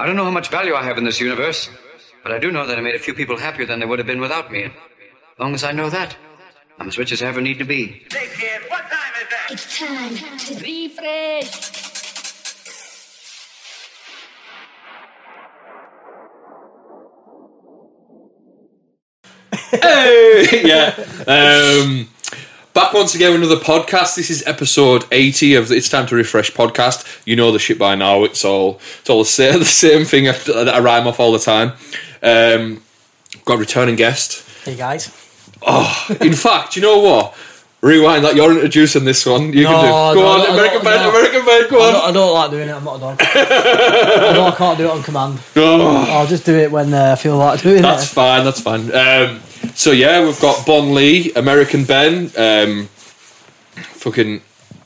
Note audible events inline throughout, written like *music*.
I don't know how much value I have in this universe, but I do know that I made a few people happier than they would have been without me. As long as I know that, I'm as rich as I ever need to be. Hey kid, what time is that? It's time to Riffresh. Hey, *laughs* yeah. Um, back once again with another podcast. This is episode eighty of the It's Time to Riffresh podcast. You know the shit by now. It's all it's all the same, *laughs* the same thing that I rhyme off all the time. Um, got a returning guest. Hey guys. Oh, In *laughs* fact, you know what? Rewind that you're introducing this one. You can do. No, Go no, on, American Ben, no. American Ben, go I on. don't, I don't like doing it. I'm not a dog. I, know I can't do it on command. *laughs* Oh. I'll just do it when uh, I feel like doing That's it. That's fine. That's fine. Um, so yeah, we've got Bon Lee, American Ben, um, fucking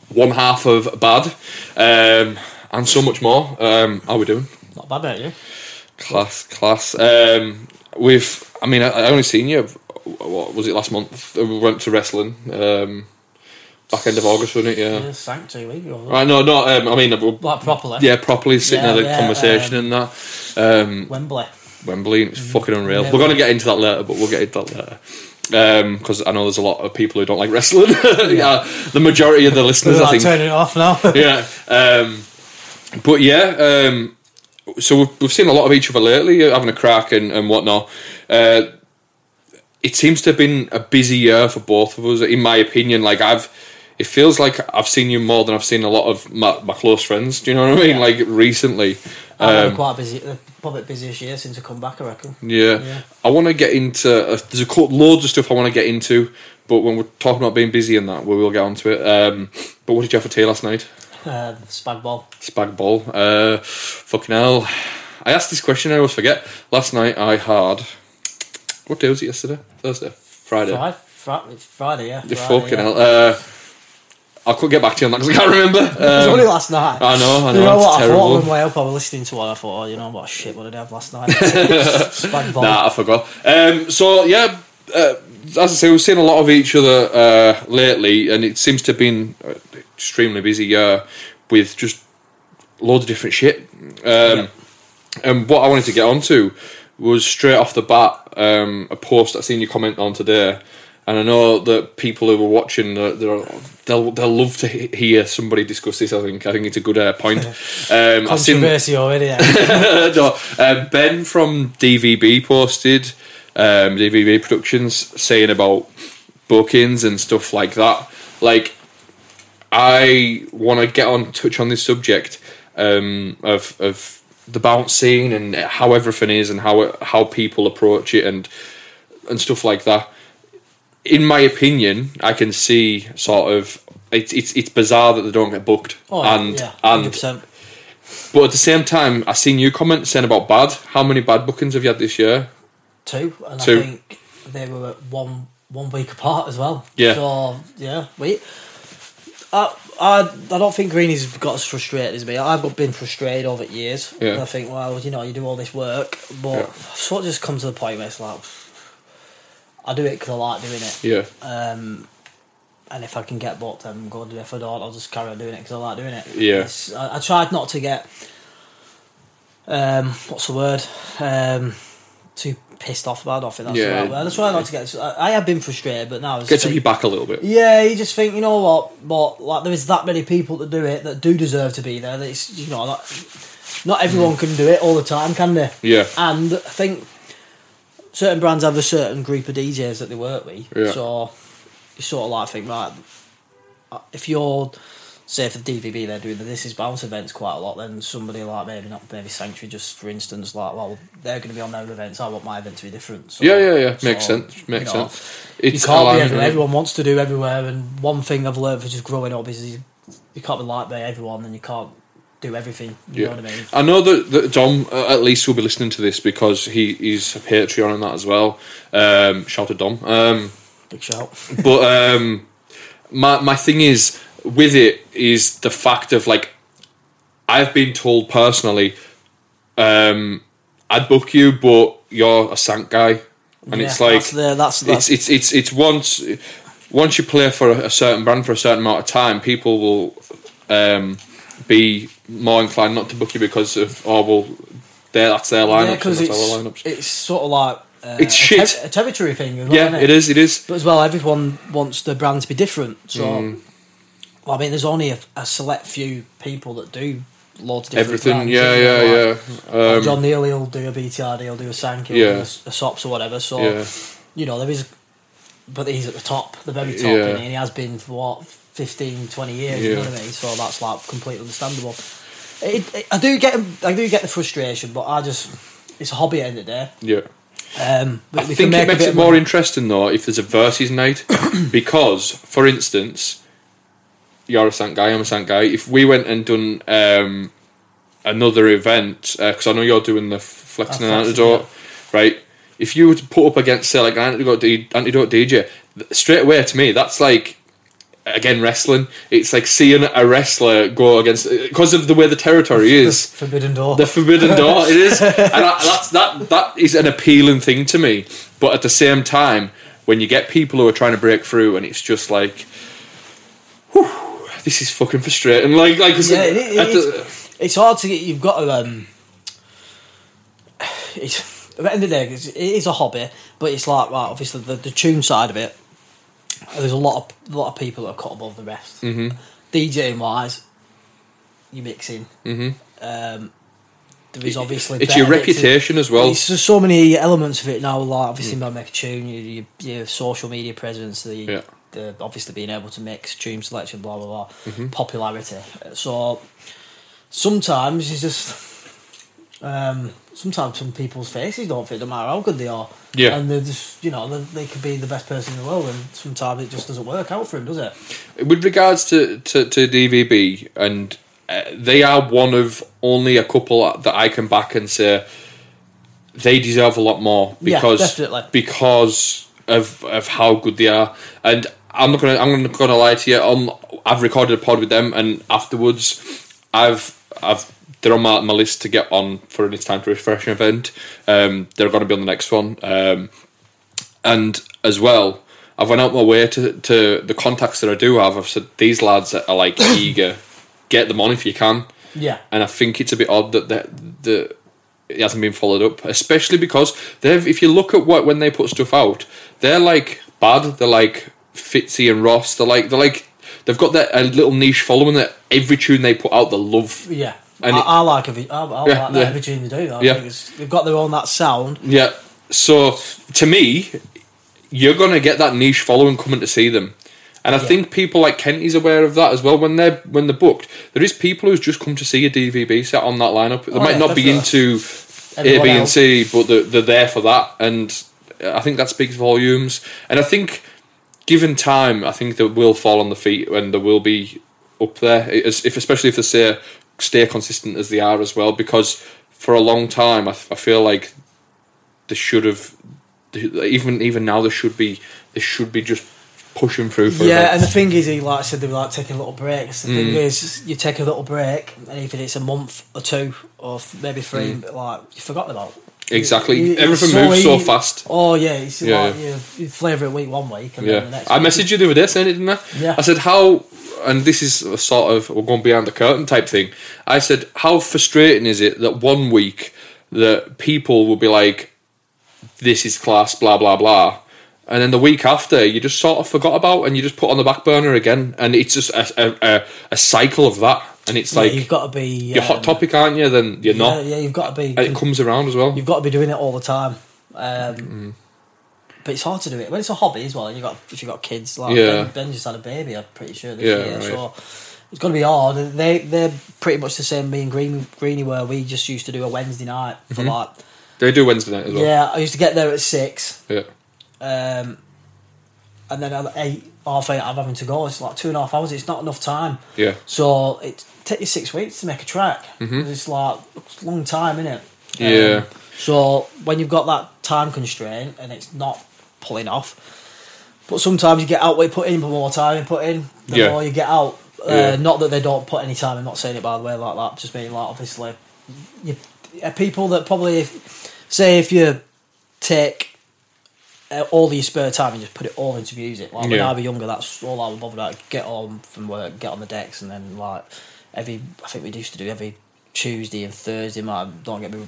one half of Bad, um, and so much more. Um, how we doing? Not bad, don't you? Class, class. Um, we've. I mean, I, I only seen you. What was it last month? We went to wrestling. Um, back end of August, wasn't it? Yeah. Yeah, sank two weeks ago. Right. No, no. Um, I mean, uh, Like properly. yeah, properly sitting Yeah, at the yeah, conversation um, and that. Um, Wembley. Wembley. and It was fucking unreal. Yeah, We're going to get into that later, but we'll get into that later. Because I know there's a lot of people who don't like wrestling. *laughs* yeah, the majority of the listeners, I like think. turning it off now. *laughs* Yeah. Um, but yeah, um, so we've, we've seen a lot of each other lately, uh, having a crack and, and whatnot. Uh, it seems to have been a busy year for both of us, in my opinion. Like I've, it feels like I've seen you more than I've seen a lot of my, my close friends. Do you know what I mean? Like recently. I've Um, a quite busy, uh, probably busiest year since I come back. I reckon. Yeah, Yeah. I want to get into. Uh, there's a co- loads of stuff I want to get into, but when we're talking about being busy and that, we will get onto it. Um, but what did you have for tea last night? Uh, spag ball. Spag ball. Uh, fucking hell. I asked this question. I always forget. Last night I had. What day was it yesterday? Thursday, Friday. Friday. Friday, Friday yeah. Friday, fucking yeah. hell. Uh, I could get back to you on that because I can't remember. It was Um, only last night. I know. I know. you know what? I thought terrible. on the way up, I was listening to what I thought. Oh, you know what? Shit, what did I have last night? *laughs* Nah, I forgot. Um, so yeah, uh, as I say, we've seen a lot of each other uh, lately, and it seems to have been uh, extremely busy year with just loads of different shit. Um, And what I wanted to get onto was straight off the bat um, a post I seen you comment on today. And I know that people who were watching, uh, they're, they'll they'll love to hear somebody discuss this. I think I think it's a good uh, point. *laughs* Um, I've seen- already. *laughs* No, um, Ben from DVB posted um, DVB Productions saying about bookings and stuff like that. Like, I want to get on touch on this subject um, of of the bounce scene and how everything is and how how people approach it and and stuff like that. In my opinion, I can see sort of it's it's, it's bizarre that they don't get booked Oh, and yeah, and 100%. but at the same time, I seen you comment saying about bad. How many bad bookings have you had this year? two, and Two. I think they were one one week apart as well. Yeah. So yeah, wait. I, I I don't think Greeny's got as frustrated as me. I've been frustrated over years. Yeah. I think, well, you know, you do all this work, but Yeah. I've sort of just come to the point where it's like, I do it because I like doing it. Yeah, Um, and if I can get booked, then go do it. If I don't, I'll just carry on doing it because I like doing it. Yeah. I, I tried not to get, um, what's the word? Um, too pissed off about it. I that's Yeah. the right word. I tried not to get. I, I have been frustrated, but now I was gets up your back a little bit. yeah, you just think, you know what, but like there is that many people that do it that do deserve to be there. That it's you know, like, not everyone can do it all the time, can they? Yeah. And I think certain brands have a certain group of DJs that they work with. Yeah. So you sort of like think, right, if you're say for the DVB they're doing the This Is Bounce events quite a lot, then somebody like maybe not maybe Sanctuary just for instance, like well they're going to be on their events. I want my event to be different. So, Yeah, yeah, yeah. Makes so, sense. Makes you know, sense. you can't be everywhere. Everyone wants to do everywhere, and one thing I've learned for just growing up is you, you can't be liked by everyone, and you can't do everything. You Yeah. know what I mean? I know that, that Dom uh, at least will be listening to this because he he's a Patreon and that as well. Um, shout to Dom. Um, Big shout. *laughs* but um, my my thing is with it is the fact of like I've been told personally, um, I'd book you, but you're a sank guy, and Yeah, it's like that's the, that's, that's it's it's it's it's once once you play for a, a certain brand for a certain amount of time, people will um, be more inclined not to book you because of oh well Their, that's their lineup. Yeah, because it's, it's sort of like uh, It's a, shit. ter- a territory thing. Well, yeah, isn't it is. It is. But as well, everyone wants the brand to be different. So, Mm. well, I mean, there's only a, a select few people that do loads of different Everything. brands, Yeah, yeah, Like, yeah. like Um, John Neal, he'll do a BTRD, he'll do a Sank, he'll Yeah. do a, a Sops or whatever. So, yeah. you know, there is, but he's at the top, the very top, Yeah. and he has been for what 15, 20 years. You know what I mean? So that's like completely understandable. It, it, I do get, I do get the frustration, but I just, it's a hobby at the end of the day. Yeah. Um, but I think it makes it more money. interesting though if there's a versus night *coughs* because, for instance, you're a Sank guy, I'm a Sank guy. If we went and done um, another event, because I know you're doing the flexing Uh, and antidote, right? If you were to put up against say like an antidote, antidote DJ, straight away to me that's like again wrestling. It's like seeing a wrestler go against because of the way the territory is. Forbidden Door. The forbidden door, it is, *laughs* and I, that's that. That is an appealing thing to me. But at the same time, when you get people who are trying to break through, and it's just like, whew, this is fucking frustrating. Like, like, Yeah, it- it the- is. it's hard to get. You've got to. Um, *sighs* it's, at the end of the day, it's, it is a hobby, but it's like right. Obviously, the, the tune side of it. There's a lot of a lot of people that are cut above the rest. Mm-hmm. DJing wise, you're mixing. Mm-hmm. Um, there is obviously it's your reputation as well. It's so many elements of it now. Like obviously, mm. make a tune, your, your, your social media presence, the, Yeah. the obviously being able to mix tune selection, blah blah blah, Mm-hmm. popularity. So sometimes it's just um, sometimes some people's faces don't fit, no matter how good they are. Yeah. and they're just you know they, could be the best person in the world, and sometimes it just doesn't work out for them, does it? With regards to to, to DVB, and uh, they are one of only a couple that I can back and say they deserve a lot more Yeah, because definitely. because of of how good they are. And I'm not gonna I'm not gonna lie to you. Um, I've recorded a pod with them, and afterwards, I've I've they're on my, my list to get on for an It's Time to Riffresh event. Um, they're going to be on the next one. Um, and as well, I've went out my way to, to the contacts that I do have. I've said these lads are like *coughs* eager, get them on if you can. Yeah, And I think it's a bit odd that the, the it hasn't been followed up, especially because they've. If you look at what when they put stuff out, they're like bad. They're like Fitzy and Ross. They're like they're like they've got that a little niche following that every tune they put out they love. yeah. And I, it- I like every, I, I Yeah, like that yeah. every tune they do. I Yeah. they've got their own that sound. Yeah. So to me, you're gonna get that niche following coming to see them. And I Yeah. think people like Kenty's aware of that as well. When they're when they're booked, there is people who's just come to see a DVB set on that lineup. They Oh, might yeah, not be into A, B, and. C, but they're, they're there for that. And I think that speaks volumes. And I think, given time, I think they will fall on the feet and they will be up there. As- If especially if they stay stay consistent as they are as well. Because for a long time, I feel like they should have even even now they should be they should be just pushing through for Yeah, and the thing is, he like I said, they were like taking little breaks. The Mm. thing is, you take a little break, and even it's a month or two, or maybe three, Mm. like you forgot about. Exactly everything moves so fast Oh yeah, it's Yeah, like yeah. you, you flavour it week one week, and then the yeah next. I week- messaged you the other day saying it didn't I Yeah. I said how and this is a sort of we're going behind the curtain type thing I said how frustrating is it that one week that people will be like this is class blah blah blah and then the week after you just sort of forgot about and you just put on the back burner again and it's just a, a, a, a cycle of that and it's Yeah, like you've got to be. you're hot um, topic aren't you then you're Yeah, not yeah, you've got to be. and it comes around as well You've got to be doing it all the time. Um, Mm. But it's hard to do it when it's a hobby as well. And you got if you got kids like Yeah. ben, ben just had a baby. I'm pretty sure this Yeah, year, right. so it's going to be hard. They they're pretty much the same. Me and Green Greeny were. We just used to do a Wednesday night for Mm-hmm. like. they do Wednesday night as well Yeah, I used to get there at six, yeah um, and then at eight, half eight, I'm having to go. It's like two and a half hours. It's not enough time. yeah So it takes you six weeks to make a track. It's like it's a long time, isn't it? Mm-hmm. Yeah. so when you've got that time constraint and it's not pulling off, but sometimes you get out. We put in the more time you put in, the Yeah. more you get out. Uh, Yeah. Not that they don't put any time. I'm not saying it by the way like that. Just meaning like obviously, you people that probably if, say if you take uh, all your spare time and just put it all into music. Like when Yeah. I was younger, that's all I was bothered about. Get on from work, get on the decks, and then like every I think we used to do every Tuesday and Thursday. Man, don't get me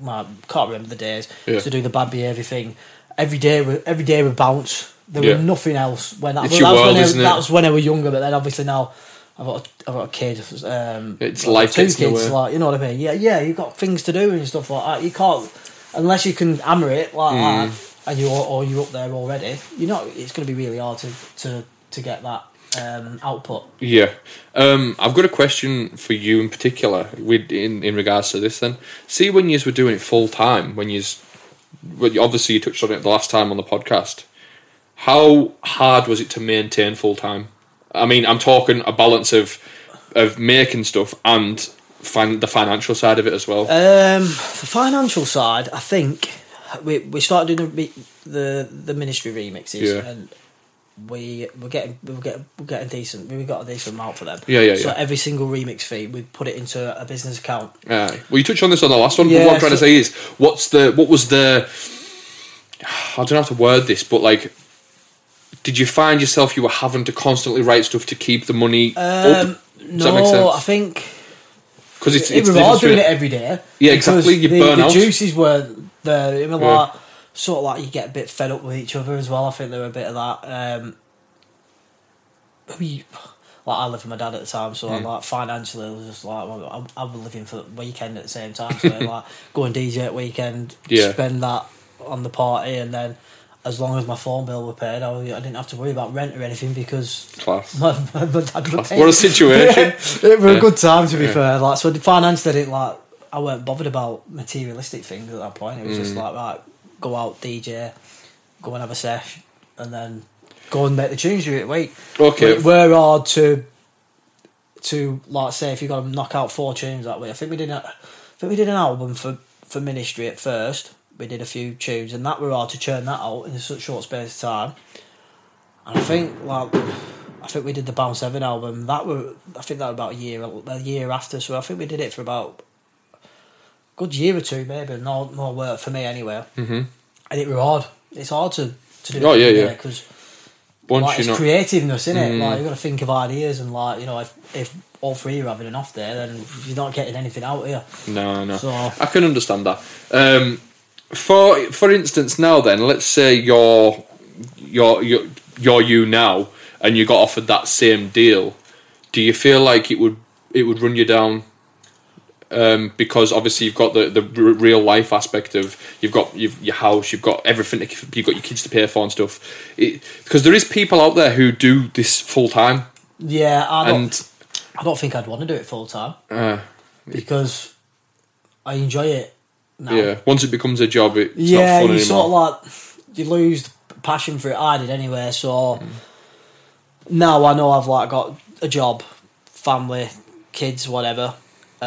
well, can't remember the days. Yeah. To do the bad behaviour thing, every day, we- every day we bounce. There Yeah. was nothing else when that, It's your that was world, when I, that was when I was younger. But then obviously now I've got a, I've got a kid. Um, It's life two kids. Like you know what I mean? Yeah, yeah. You've got things to do and stuff like that. You can't unless you can hammer it like Mm. that, and you or you're up there already. You're not. It's going to be really hard to to to get that um, output. Yeah. Um, I've got a question for you in particular with in, in regards to this then. See when you were doing it full time, when you well, obviously you touched on it the last time on the podcast. How hard was it to maintain full time? I mean, I'm talking a balance of of making stuff and fin- the financial side of it as well. Um, the financial side, I think we we started doing the the, the ministry remixes, Yeah. and we were getting we were getting we were getting decent. We got a decent amount for them. Yeah, yeah, So yeah. every single remix fee, we put it into a business account. Aye. well, you touched on this on the last one. but what I'm trying to say is, what's the what was the? I don't know how to word this, but like, did you find yourself you were having to constantly write stuff to keep the money? Um, Does that make no, I think Because it's, it it's was the doing it every day. Yeah, exactly, you the, burn the out. juices were there. You know, Yeah. like sort of like you get a bit fed up with each other as well. I think there were a bit of that. Um, we, like I lived with my dad at the time, so Hmm. like financially, it was just like well, I, I was living for the weekend at the same time. So *laughs* like go and DJ at weekend, Yeah. spend that on the party, and then. As long as my phone bill were paid, I, I didn't have to worry about rent or anything because Class. my, *laughs* my, my dad would pay. What a situation. *laughs* it was Yeah. a good time to be Yeah. fair. Like so, the finance didn't like. I weren't bothered about materialistic things at that point. It was Mm. just like right, go out DJ, go and have a sesh, and then go and make the tunes during the week. Okay. It were hard to to like say if you got to knock out four tunes that way. I think we did. A, I think we did an album for for Ministry at first. We did a few tunes, and that were hard to churn that out in such short space of time. And I think like I think we did the Bounce Seven album. That were I think that was about a year a year after. So I think we did it for about good year or two, maybe. No more work for me anyway. Mm-hmm. And it was hard. It's hard to to do. Oh, yeah, yeah. Because like, it's not, creativeness, in it? Mm. Like you've got to think of ideas and like you know if if all three are having an off day, then you're not getting anything out here. no, no, So- I can understand that. Um, for for instance, now then, let's say you're you're you're, you're you now, and you got offered that same deal. Do you feel like it would it would run you down? Um, because obviously you've got the, the r- real life aspect of you've got you've, your house, you've got everything, to- you've got your kids to pay for and stuff. It, because there is people out there who do this full time, Yeah, I don't. and I don't think I'd want to do it full time uh, because I enjoy it now. yeah, once it becomes a job, it's yeah, not fun you anymore. sort of like you lose the passion for it. I did anyway. So Mm. now I know I've like got a job, family, kids, whatever,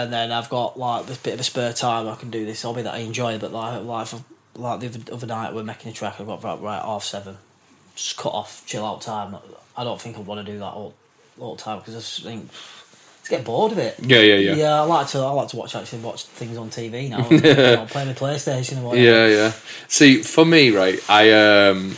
and then I've got like this bit of a spare time. I can do this hobby that I enjoy. But like like like the other, other night we're making a track. I've got right, right half seven, just cut off, chill out time. I don't think I want to do that all all the time because I just think. to get bored of it. Yeah, yeah, yeah. Yeah, I like to. I like to watch actually watch things on TV now. And, you know, play my PlayStation or whatever. Yeah, yeah. See, for me, right, I um,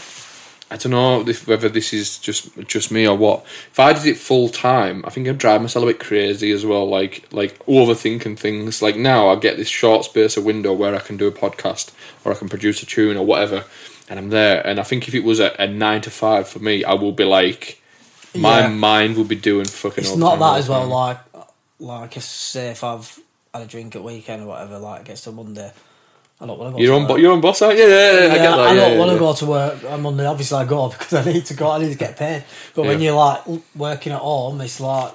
I don't know if, whether this is just just me or what. If I did it full time, I think I'd drive myself a bit crazy as well. Like like overthinking things. Like now, I get this short space of window where I can do a podcast or I can produce a tune or whatever, and I'm there. And I think if it was a, a nine to five for me, I will be like, my Yeah. mind will be doing fucking. It's not that as well. Like, like if say if I've had a drink at weekend or whatever, like it gets to Monday, I don't want to go. You're to on, work. you're on boss, aren't you? Yeah, yeah, yeah, I get that. I don't want to go to work on Monday. Obviously, I go because I need to go. I need to get paid. But when you're like working at home, it's like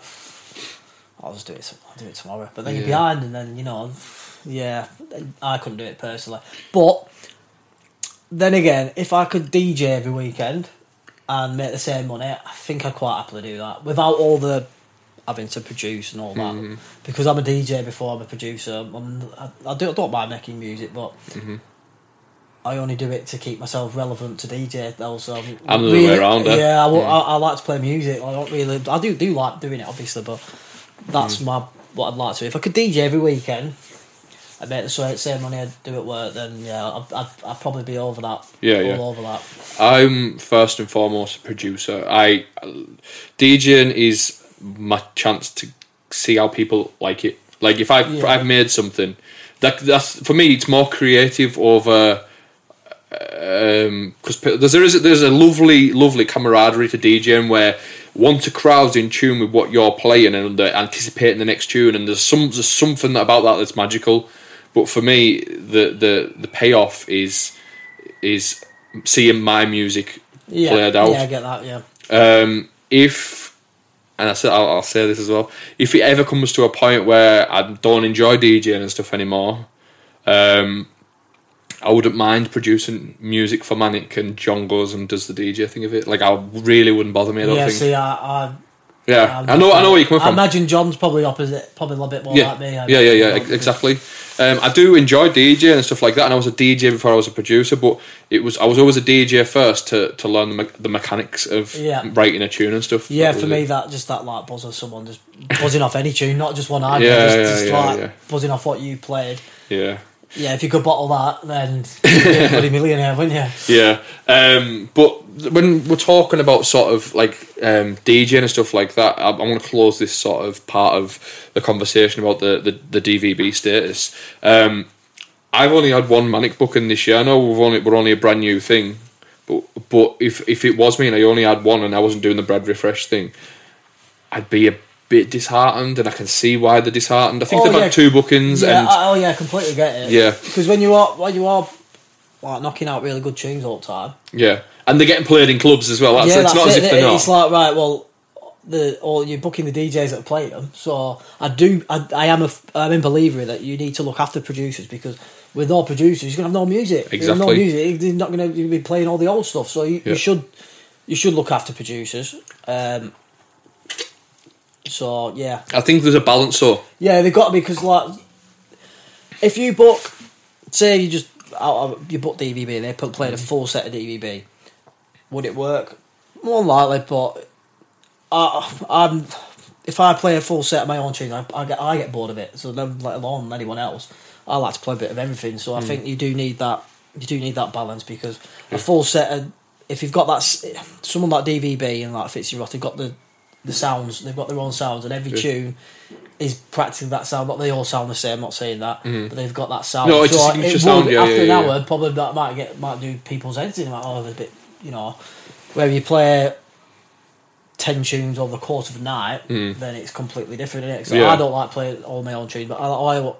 I'll just do it. I'll do it tomorrow. But then you're behind, and then you know, yeah, I couldn't do it personally. But then again, if I could DJ every weekend and make the same money, I think I'd quite happily do that without all the having to produce and all that. Mm-hmm. Because I'm a DJ before I'm a producer, I, I do, don't mind making music, but. Mm-hmm. I only do it to keep myself relevant to DJ though. So I'm the other way around, eh? Yeah, I, Yeah. I, I like to play music. I don't really. I do do like doing it, obviously, but that's Mm. my what I'd like to. Do. If I could DJ every weekend, I make the same money I'd do at work. Then yeah, I'd, I'd, I'd probably be over that. Yeah, all yeah. over that. I'm first and foremost a producer. I DJing is my chance to see how people like it. Like if I've Yeah. I've made something that that's for me. It's more creative over um because there's there is there's a lovely lovely camaraderie to DJing where once a crowd's in tune with what you're playing and they're anticipating the next tune and there's some there's something about that that's magical. But for me, the the the payoff is is seeing my music Yeah, played out yeah, I get that. Yeah, um, if and I said I'll, I'll say this as well. If it ever comes to a point where I don't enjoy DJing and stuff anymore, um, I wouldn't mind producing music for Manic and John goes and does the DJ thing of it. Like I really wouldn't bother me. I don't yeah. think. See, I, I, yeah, I know. I know where you're coming I from. imagine John's probably opposite, probably a little bit more yeah, like me. yeah, I yeah, yeah, you know, ex- exactly. Um, I do enjoy DJing and stuff like that, and I was a DJ before I was a producer. But it was I was always a DJ first to, to learn the, me- the mechanics of Yeah. writing a tune and stuff. Yeah, for me, it. that just that like buzz of someone just buzzing off any tune, not just one *laughs* item, Yeah, just, yeah, just yeah, like yeah. buzzing off what you played. yeah. Yeah, if you could bottle that, then *laughs* you'd be a bloody millionaire, wouldn't you? Yeah, um, but when we're talking about sort of like um, DJing and stuff like that, I, I want to close this sort of part of the conversation about the the, the DVB status. Um, I've only had one manic booking this year. I know we've only we're only a brand new thing, but but if if it was me and I only had one and I wasn't doing the Brad Riffresh thing, I'd be a bit disheartened, and I can see why they're disheartened. I think Oh, they've yeah. had two bookings, Yeah, and oh yeah, I completely get it. Yeah. because when you are when you are like knocking out really good tunes all the time, yeah, and they're getting played in clubs as well. That's, yeah, it's that's not as it. if they're not. It's like right, well, the or you're booking the DJs that play them. So I do, I, I am a, I'm a believer that you need to look after producers because with no producers, you're gonna have no music. With no music, you're not gonna be playing all the old stuff. So you, Yeah. you should, you should look after producers. Um, so yeah, I think there's a balance. So yeah, they've got to be because like, if you book, say you just you book DVB and they put played a full set of DVB, would it work? More than likely, but I, I'm if I play a full set of my own tunes, I, I get I get bored of it. So then, let alone anyone else, I like to play a bit of everything. So I think you do need that. You do need that balance because a full set of if you've got that someone like DVB and like Fitzy Roth, they've got the the sounds. They've got their own sounds, and every Yeah. tune is practically that sound. Not they all sound the same. I'm not saying that, but they've got that sound. No, so signature it sound, would, yeah, after yeah, an yeah. hour, probably that might get might do people's heads in. Like, oh, they're a bit, you know, where you play ten tunes over the course of a night, then it's completely different. Innit? So Mm. Yeah. I don't like playing all my own tunes, but I, I,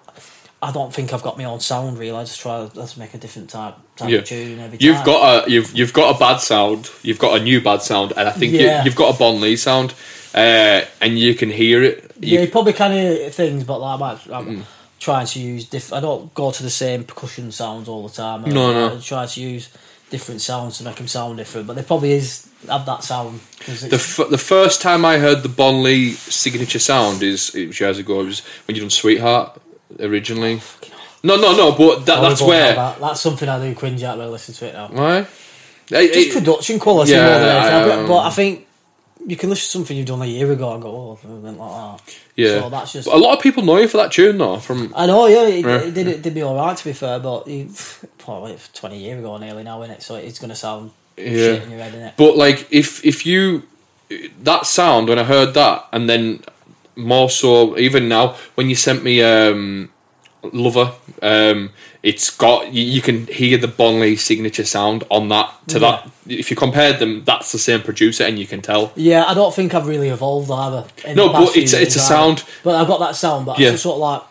I don't think I've got my own sound. Really, I just try let's make a different type type Yeah. of tune every You've time. got a you've you've got a bad sound. You've got a new bad sound, and I think Yeah. you, you've got a Bon Lee sound, uh, and you can hear it. You- Yeah, you probably can hear things, but like I'm, I'm Mm. trying to use diff. I don't go to the same percussion sounds all the time. I, No, no. I try to use different sounds to make them sound different. But they probably is have that sound. the f- the first time I heard the Bon Lee signature sound is it was years ago. It was when you done Sweetheart originally. No, no, no. But that, that's where. That. That's something I do cringe at when I listen to it now. Why? Just production quality yeah, more than anything. I, um, but I think you can listen to something you've done a year ago and go, oh, it went like that. yeah. So that's just. But a lot of people know you for that tune, though. From I know, yeah, it, Yeah. it did it did me all right to be fair, but it, probably twenty years ago nearly now, isn't it? So it's going to sound Yeah. shit in your head, innit? But like, if if you that sound when I heard that, and then more so even now when you sent me um, Lover, um, it's got you, you can hear the Bon Lee signature sound on that to that. If you compared them, that's the same producer, and you can tell. Yeah, I don't think I've really evolved either. No, but it's- it's a sound- But I've got that sound, but Yeah. it's sort of like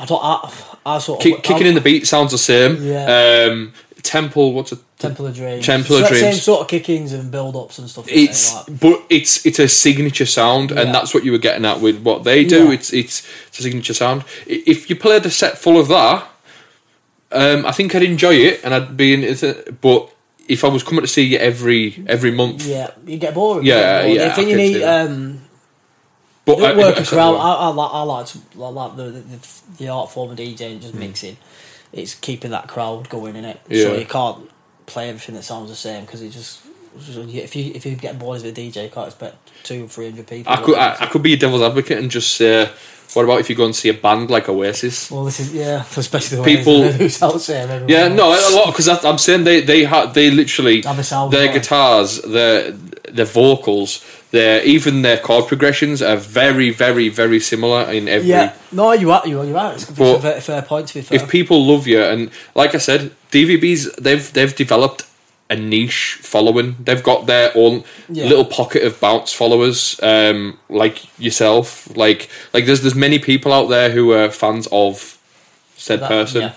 I don't. I, I sort of Kick, kicking in the beat sounds the same. Yeah. Um, Temple, what's a Temple of Dreams, Temple of So- Same sort of kick-ins and build-ups and stuff. It's Like- but it's it's a signature sound, Yeah. and that's what you were getting at with what they do. Yeah. It's it's it's a signature sound. If you played a set full of that, um, I think I'd enjoy it, and I'd be in it. But if I was coming to see you every every month, yeah, you get bored. Yeah, you get bored. yeah, I think I you need. Um, but It I- work I- a crowd. I, I like. I like. I like the, the the art form of DJing, Mm. just mixing. It's keeping that crowd going in it. Yeah. So you can't play everything that sounds the same because it just. If you if you get bored as a DJ, you can't expect two or three hundred people. I could I, I could be a devil's advocate and just say, what about if you go and see a band like Oasis? Well, this is yeah, *laughs* especially the People- *laughs* who's out there. Yeah, no, a lot because I'm saying they they ha- they literally Have a sound their guitars, their their vocals, their even their chord progressions are very, very, very similar in every. Yeah, no, you are, you are, you are. It's, But a very fair point to be fair. If people love you, and like I said, DVBs they've they've developed a niche following. They've got their own Yeah. little pocket of bounce followers, um, like yourself. Like like there's there's many people out there who are fans of said That- person. yeah.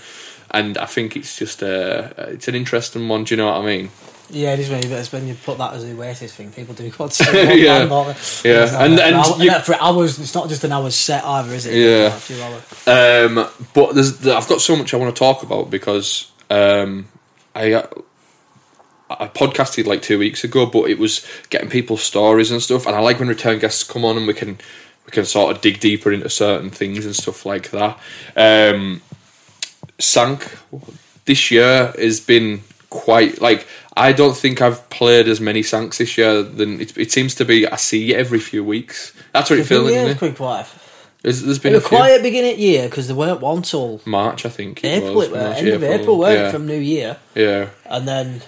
And I think it's just a, it's an interesting one. Do you know what I mean? Yeah, it is really, but it's when you put that as the Oasis thing, people do want to *laughs* Yeah. band. Yeah, and- and For hour- you- and for hours, it's not just an hour's set either, is it? Yeah. Like a few hours. Um, but there's, I've got so much I want to talk about because um, I I podcasted like two weeks ago, but it was getting people's stories and stuff, and I like when return guests come on and we can we can sort of dig deeper into certain things and stuff like that. Um, Sank this year has been quite like I don't think I've played as many Sanks this year than it, it seems to be. I see it every few weeks. That's what it feels yeah, like. it? been quiet. There's, there's been a was few. quiet beginning of year because there weren't one till March, I think. It April. was. It were March, end of April, weren't yeah. from New Year, Yeah. and then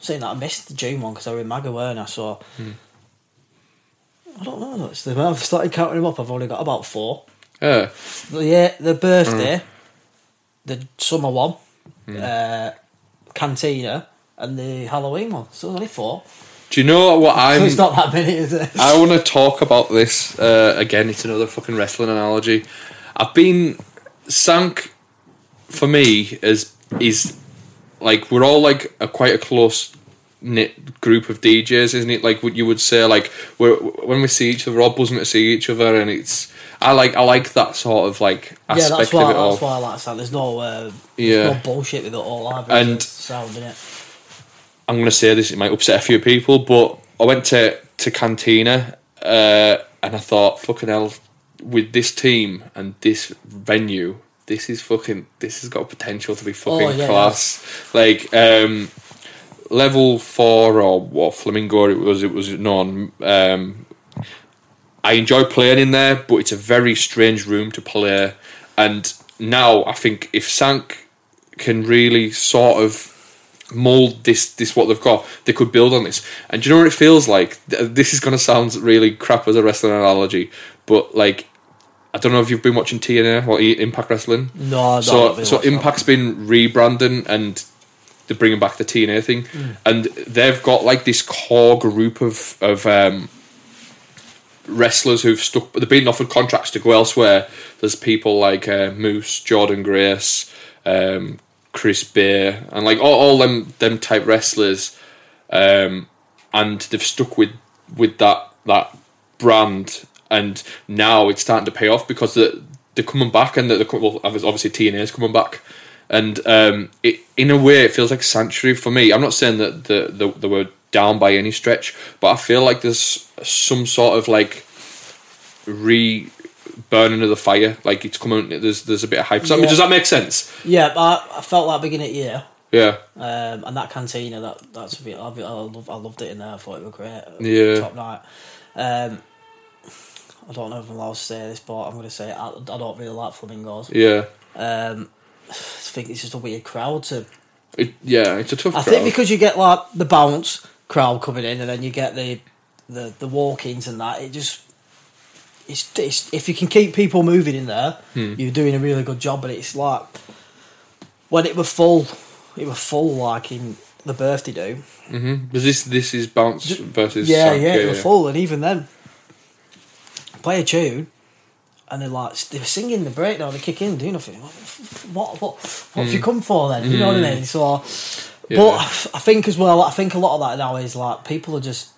saying that I missed the June one because I was in Maga, weren't I? So Hmm. I don't know. Actually, when I've started counting them up, I've only got about four. Yeah. The yeah, the birthday, Hmm. the summer one, uh, Cantina, and the Halloween one. So there's only four. Do you know what *laughs* I'm? it's not that many, is it? I want to talk about this uh, again. It's another fucking wrestling analogy. I've been sank for me is is like we're all like a quite a close knit group of DJs, isn't it? Like what you would say, like we're, when we see each other, we're all buzzing to see each other, and it's I like I like that sort of like yeah, aspect that's why. of it all. That's why I like sound. There's no, uh, Yeah. there's no bullshit with it all either. And sound in it. I'm going to say this, it might upset a few people, but I went to, to Cantina uh, and I thought, fucking hell, with this team and this venue, this is fucking, this has got potential to be fucking Oh, yeah, class. Like, um, level four or what, Flamingo it was, it was known. Um, I enjoy playing in there, but it's a very strange room to play. And now I think if Sank can really sort of mold this this what they've got they could build on this. And do you know what it feels like? This is going to sound really crap as a wrestling analogy but like I don't know if you've been watching TNA or Impact Wrestling. No, I so so watch that. Impact's been rebranding and they're bringing back the TNA thing. Mm. and they've got like this core group of of um wrestlers who've stuck they've been offered contracts to go elsewhere. There's people like uh, Moose Jordynne Grace um Chris Bey and like all, all them them type wrestlers um and they've stuck with with that that brand and now it's starting to pay off because they're, they're coming back and they're, well, obviously TNA is coming back and um, it, in a way it feels like sanctuary for me. I'm not saying that the, the, they were down by any stretch but I feel like there's some sort of like re burning of the fire like it's coming there's there's a bit of hype Does that- does that make sense Yeah, but I, I felt that beginning of year. yeah Um, and that cantina, that that's a bit. I, I, love, I loved it in there. I thought it was great. Yeah. top night. Um, I don't know if I'm allowed to say this, but I'm going to say it. I, I don't really like flamingos. yeah Um, I think it's just a weird crowd to. it, yeah it's a tough I crowd. think because you get like the bounce crowd coming in, and then you get the the the walk-ins and that. It just it's, it's if you can keep people moving in there, Hmm. you're doing a really good job. But it's like when it was full, it was full like in the birthday do. Because this this is bounce versus Yeah, Sank, yeah, it was full, and even then, play a tune, and they're like they're singing the breakdown, they kick in, do nothing. What, what, what have you come for then? You know what I mean? So, but I think as well, I think a lot of that now is like people are just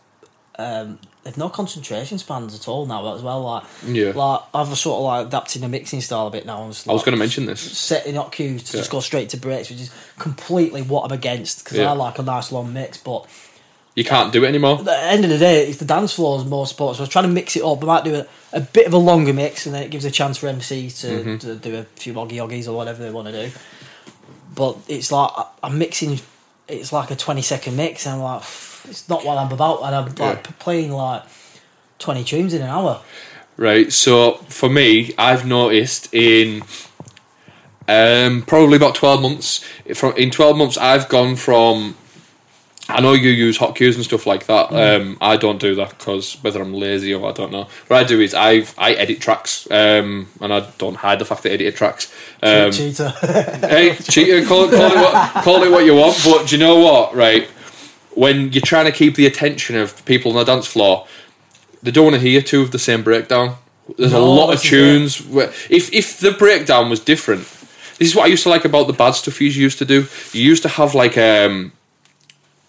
um, they've no concentration spans at all now as well. Like, Yeah. like I've sort of like adapting the mixing style a bit now. Just, I was going to mention this. setting up cues to just go straight to breaks, which is completely what I'm against because Yeah. I like a nice long mix, but You can't do it anymore. at the end of the day, it's the dance floor's more sport. So I was trying to mix it up. I might do a, a bit of a longer mix, and then it gives a chance for MC to, Mm-hmm. to do a few oggy oggies or whatever they want to do. But it's like I'm mixing. It's like a twenty second mix, and I'm like, it's not what I'm about. And I'm like Yeah. playing like twenty tunes in an hour. Right. So for me, I've noticed in um, probably about twelve months. From in twelve months, I've gone from I know you use hot cues and stuff like that. Um, I don't do that because whether I'm lazy or I don't know. What I do is I I edit tracks, um, and I don't hide the fact that I edit tracks. Um, Cheater. hey, cheater, call it, call, it what, call it what you want, but do you know what, right? When you're trying to keep the attention of people on the dance floor, they don't want to hear two of the same breakdown. There's a lot of tunes where, if, if the breakdown was different, this is what I used to like about the bad stuff you used to do. You used to have like, um,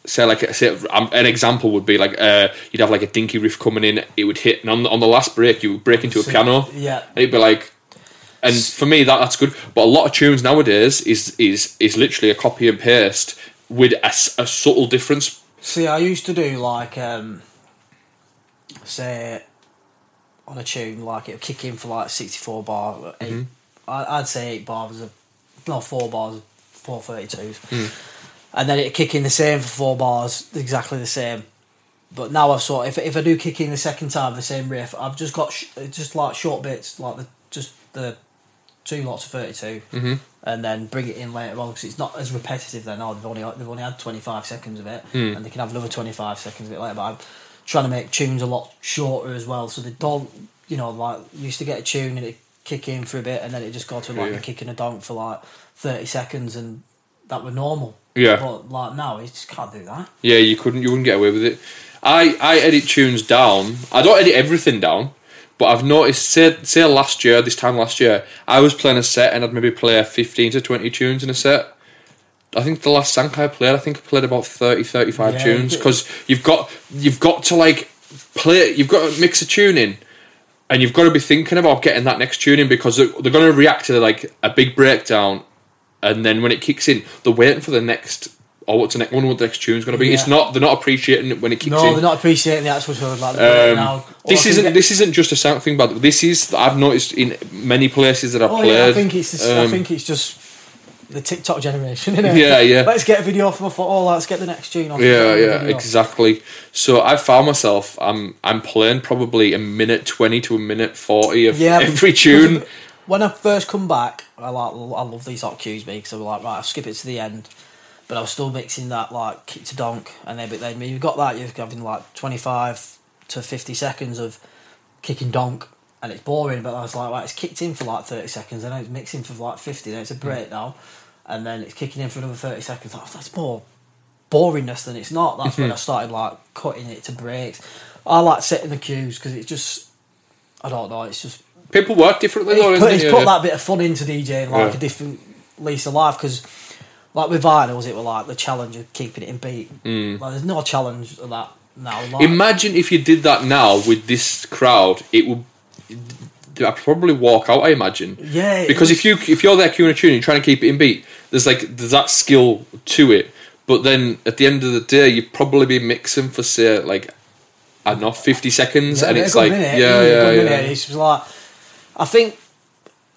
say like say um, an example would be like uh, you'd have like a dinky riff coming in, it would hit, and on the, on the last break you would break into a piano. Yeah. And it'd be like, and for me that that's good. But a lot of tunes nowadays is is is literally a copy and paste with a subtle difference. See, I used to do like, um, say, on a tune, like it would kick in for like 64 bar, 8 Mm-hmm. I, I'd say 8 bars of, no, 4 bars of 432s. Mm. And then it'd kick in the same for 4 bars, exactly the same. But now I've sort if, if I do kick in the second time, the same riff, I've just got sh- just like short bits, like the just the two lots of 32 Mm-hmm. and then bring it in later on because it's not as repetitive then oh they've only they've only had 25 seconds of it Hmm. and they can have another 25 seconds of it later but I'm trying to make tunes a lot shorter as well so they don't you know like you used to get a tune and it kick in for a bit and then it just go to like Yeah. a kick and a donk for like 30 seconds and that were normal Yeah. but like now you just can't do that Yeah, you couldn't you wouldn't get away with it. I I edit tunes down. I don't edit everything down. But I've noticed, say, say last year, this time last year, I was playing a set and I'd maybe play 15 to 20 tunes in a set. I think the last Sank I played, I think I played about 30, 35 Yeah, tunes because you've got you've got to like play, you've got to mix a tune in, and you've got to be thinking about getting that next tune in because they're, they're going to react to like a big breakdown, and then when it kicks in, they're waiting for the next. Or what's the next? Wonder what the next tune's going to be. It's not. They're not appreciating it when it kicks no in. they're not appreciating the actual sort of like Um, now this isn't think- this isn't just a sound thing, but this is I've noticed in many places that I've Oh played. yeah, I think it's just, I um, think it's just the TikTok generation, isn't it? Yeah, yeah. *laughs* Let's get a video from a photo. Let's get the next tune on. yeah, yeah, exactly. So I found myself I'm I'm playing probably a minute twenty to a minute forty of Yeah, *laughs* every tune. When I first come back, I like I love these hot cues because I'm like right, I'll skip it to the end, but I was still mixing that like kick to donk, and then but then you've got that you're having like twenty five to fifty seconds of kicking donk. And it's boring, but I was like, right, it's kicked in for like 30 seconds, and then it's mixing for like 50, then it's a break hmm. now, and then it's kicking in for another 30 seconds. Oh, that's more boringness than it's not. That's when I hmm. started like cutting it to breaks. I like setting the cues because it's just, I don't know, it's just People work differently it's though, put, isn't it's it? put Yeah. that bit of fun into DJing, like Yeah. a different lease of life. Because, like with vinyls, it was like the challenge of keeping it in beat. Mm. Like, there's no challenge of that now. Like, Imagine if you did that now with this crowd, it would. I'd probably walk out. I imagine. Yeah, Because if you if you're there queuing a tune, you're trying to keep it in beat. There's like there's that skill to it, but then at the end of the day, you'd probably be mixing for say like I don't know, fifty seconds, Yeah, and it's like minute, yeah, a yeah, good yeah. It's like I think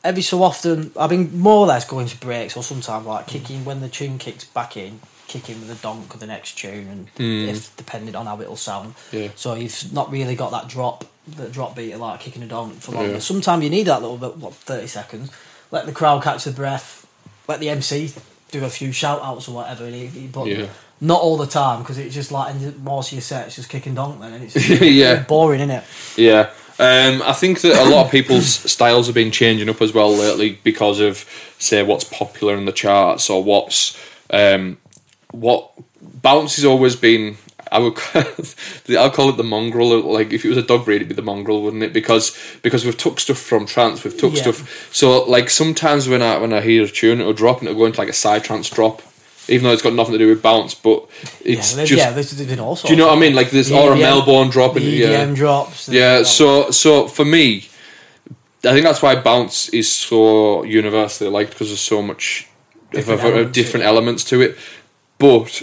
every so often I've been more or less going to breaks or sometimes like kicking when the tune kicks back in, kicking with the donk of the next tune, and hmm. if depending on how it'll sound. Yeah. So you've not really got that drop, the drop beat of like kicking a donk for longer. Yeah. Sometimes you need that little bit, what thirty seconds. Let the crowd catch the breath. Let the MC do a few shout outs or whatever. And he, he- but Yeah. not all the time because it's just like in the- most of your set, it's just kicking donk then, and it's *laughs* Yeah. boring, isn't it? Yeah. Um, I think that a lot of people's *coughs* styles have been changing up as well lately because of, say, what's popular in the charts or what's um, what bounce has always been. I would *laughs* I'll call it the mongrel. Like if it was a dog breed, it'd be the mongrel, wouldn't it? Because because we've took stuff from trance, we've took Yeah. stuff. So like sometimes when I when I hear a tune, it'll drop and it'll go into like a side trance drop, even though it's got nothing to do with bounce. But it's yeah, just yeah, there's, there's been all sorts. do you know what I mean? Like this, or a Melbourne drop and the yeah. EDM drops. Yeah, so so for me, I think that's why bounce is so universally liked because there's so much Different of, elements to different it. elements to it. But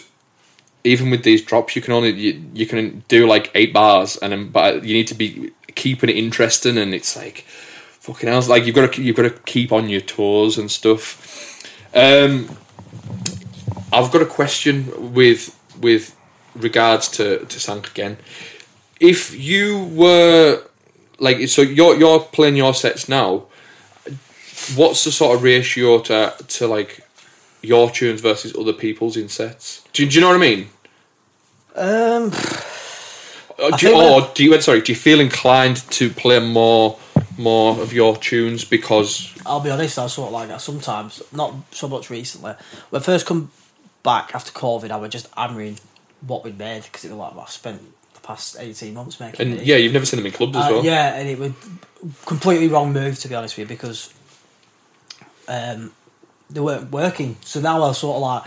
even with these drops, you can only you, you can do like eight bars, and then but you need to be keeping it interesting, and it's like fucking hell, like you've got to you've got to keep on your toes and stuff. Um, I've got a question with with regards to to Sank again. If you were like so you're you're playing your sets now, what's the sort of ratio to to like your tunes versus other people's in sets? Do, you- do you know what I mean? Um, Or do, you, or do you? Sorry, do you feel inclined to play more, more of your tunes because? I'll be honest, I sort of like that sometimes. Not so much recently. When I first come back after COVID, I was just hammering what we'd made because it was like I've spent the past eighteen months making. And it. yeah, you've never seen them in clubs as Uh, well. yeah, and it was completely wrong move to be honest with you because um, they weren't working. So now I was sort of like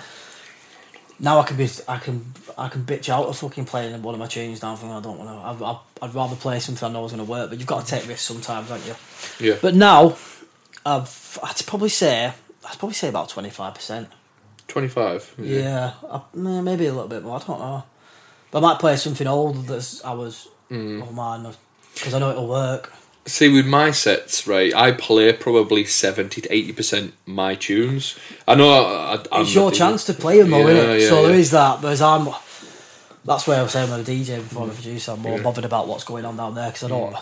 now I can be I can I can bitch out of fucking playing one of my tunes now. Thinking I don't want to. I'd, I'd rather play something I know is going to work. But you've got to take risks sometimes, haven't you? Yeah. But now I've I'd probably say I'd probably say about twenty five percent. Twenty-five. Yeah, I, maybe a little bit more. I don't know. But I might play something old that's I was Mm. oh man because I know it'll work. See, with my sets, right, I play probably seventy to eighty percent my tunes. I know. I, I, it's your chance to play them though, Yeah, isn't it? yeah, so there yeah. is that. Whereas I'm, that's where I was saying with the DJ before the producer, I'm more bothered about what's going on down there because I don't.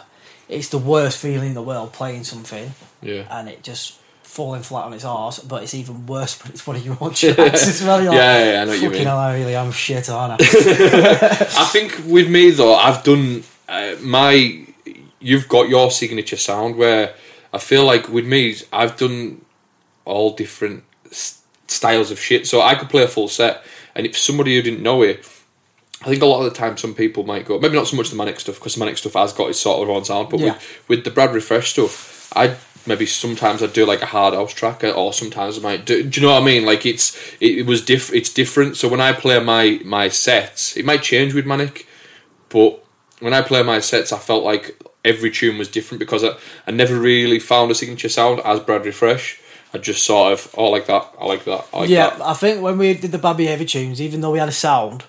It's the worst feeling in the world playing something Yeah. and it just falling flat on its arse. But it's even worse when it's one of your own tracks as well. You're Yeah, like, yeah, I know what you mean. hell, I really am shit, aren't I? *laughs* I think with me though, I've done uh, my. You've got your signature sound where I feel like with me, I've done all different s- styles of shit. So I could play a full set, and if somebody who didn't know it, I think a lot of the time some people might go, maybe not so much the manic stuff because the manic stuff has got its sort of own sound, but Yeah. with with the Brad Riffresh stuff, I maybe sometimes I'd do like a hard house track, or sometimes I might do. Do you know what I mean? Like it's it, it was diff. It's different. So when I play my my sets, it might change with manic, but when I play my sets, I felt like every tune was different because I, I never really found a signature sound as Brad Riffresh. I just sort of, oh, I like that, I like that, I like yeah, that. I think when we did the Bad Behaviour tunes, even though we had a sound,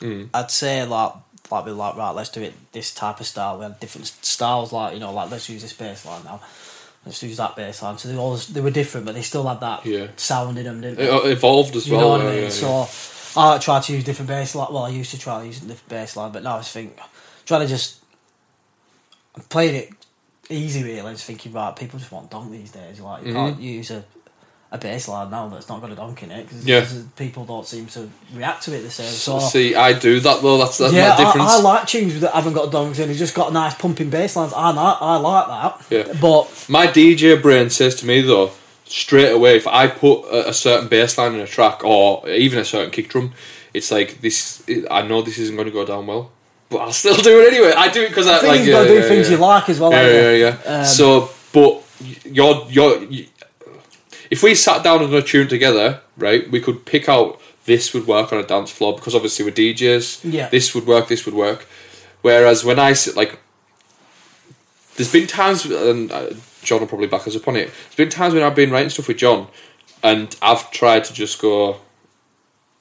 Mm. I'd say like like we like right, let's do it this type of style. We had different styles, like you know, like let's use this bass line now. Let's use that bass line. So they all they were different, but they still had that Yeah. sound in them, didn't they? It evolved as You well. know what yeah, I mean? yeah, so I try to use different bass line. Well, I used to try using different bass line, but now I just think trying to just I'm playing it easy. Really, I just thinking right, people just want donk these days. Like you mm-hmm. can't use a a bass line now that's not got a donk in it because Yeah. people don't seem to react to it the same. So, see, I do that though. That's that's yeah, my difference. I, I like tunes that haven't got donks in. It's just got nice pumping bass lines. I like, I like that. Yeah. But My DJ brain says to me though, straight away, if I put a, a certain bass line in a track or even a certain kick drum, it's like this. I know this isn't going to go down well, but I'll still do it anyway. I do it because I, like. you've yeah, got to do yeah, things yeah. you like as well. Yeah, haven't yeah, yeah. Um, so, but you're you're. If we sat down and a tune together, right, we could pick out this would work on a dance floor because obviously we're DJs. Yeah. This would work. This would work. Whereas when I sit like, there's been times, and uh, John will probably back us up on it. There's been times when I've been writing stuff with John, and I've tried to just go,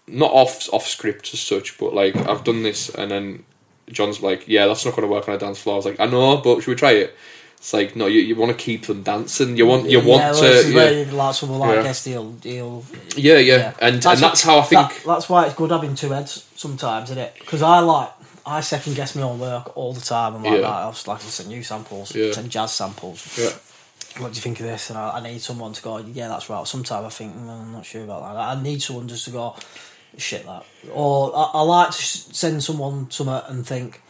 not off off script as such, but like I've done this, and then John's like, "Yeah, that's not going to work on a dance floor." I was like, "I know, but should we try it?" It's like, no, you, you want to keep them dancing. You want you want well, to, yeah. like someone like Yeah. Guest he'll, he'll yeah, yeah, and and that's how I think. that- that's why it's good having two heads sometimes, isn't it? Because I like I second guess my own work all the time. I'm like, Yeah. I'll just like listen to new samples, Yeah. some jazz samples. yeah. What do you think of this? And I, I need someone to go, yeah, that's right. Sometimes I think, mm, I'm not sure about that. I need someone just to go, shit that. Or I, I like to send someone something and think,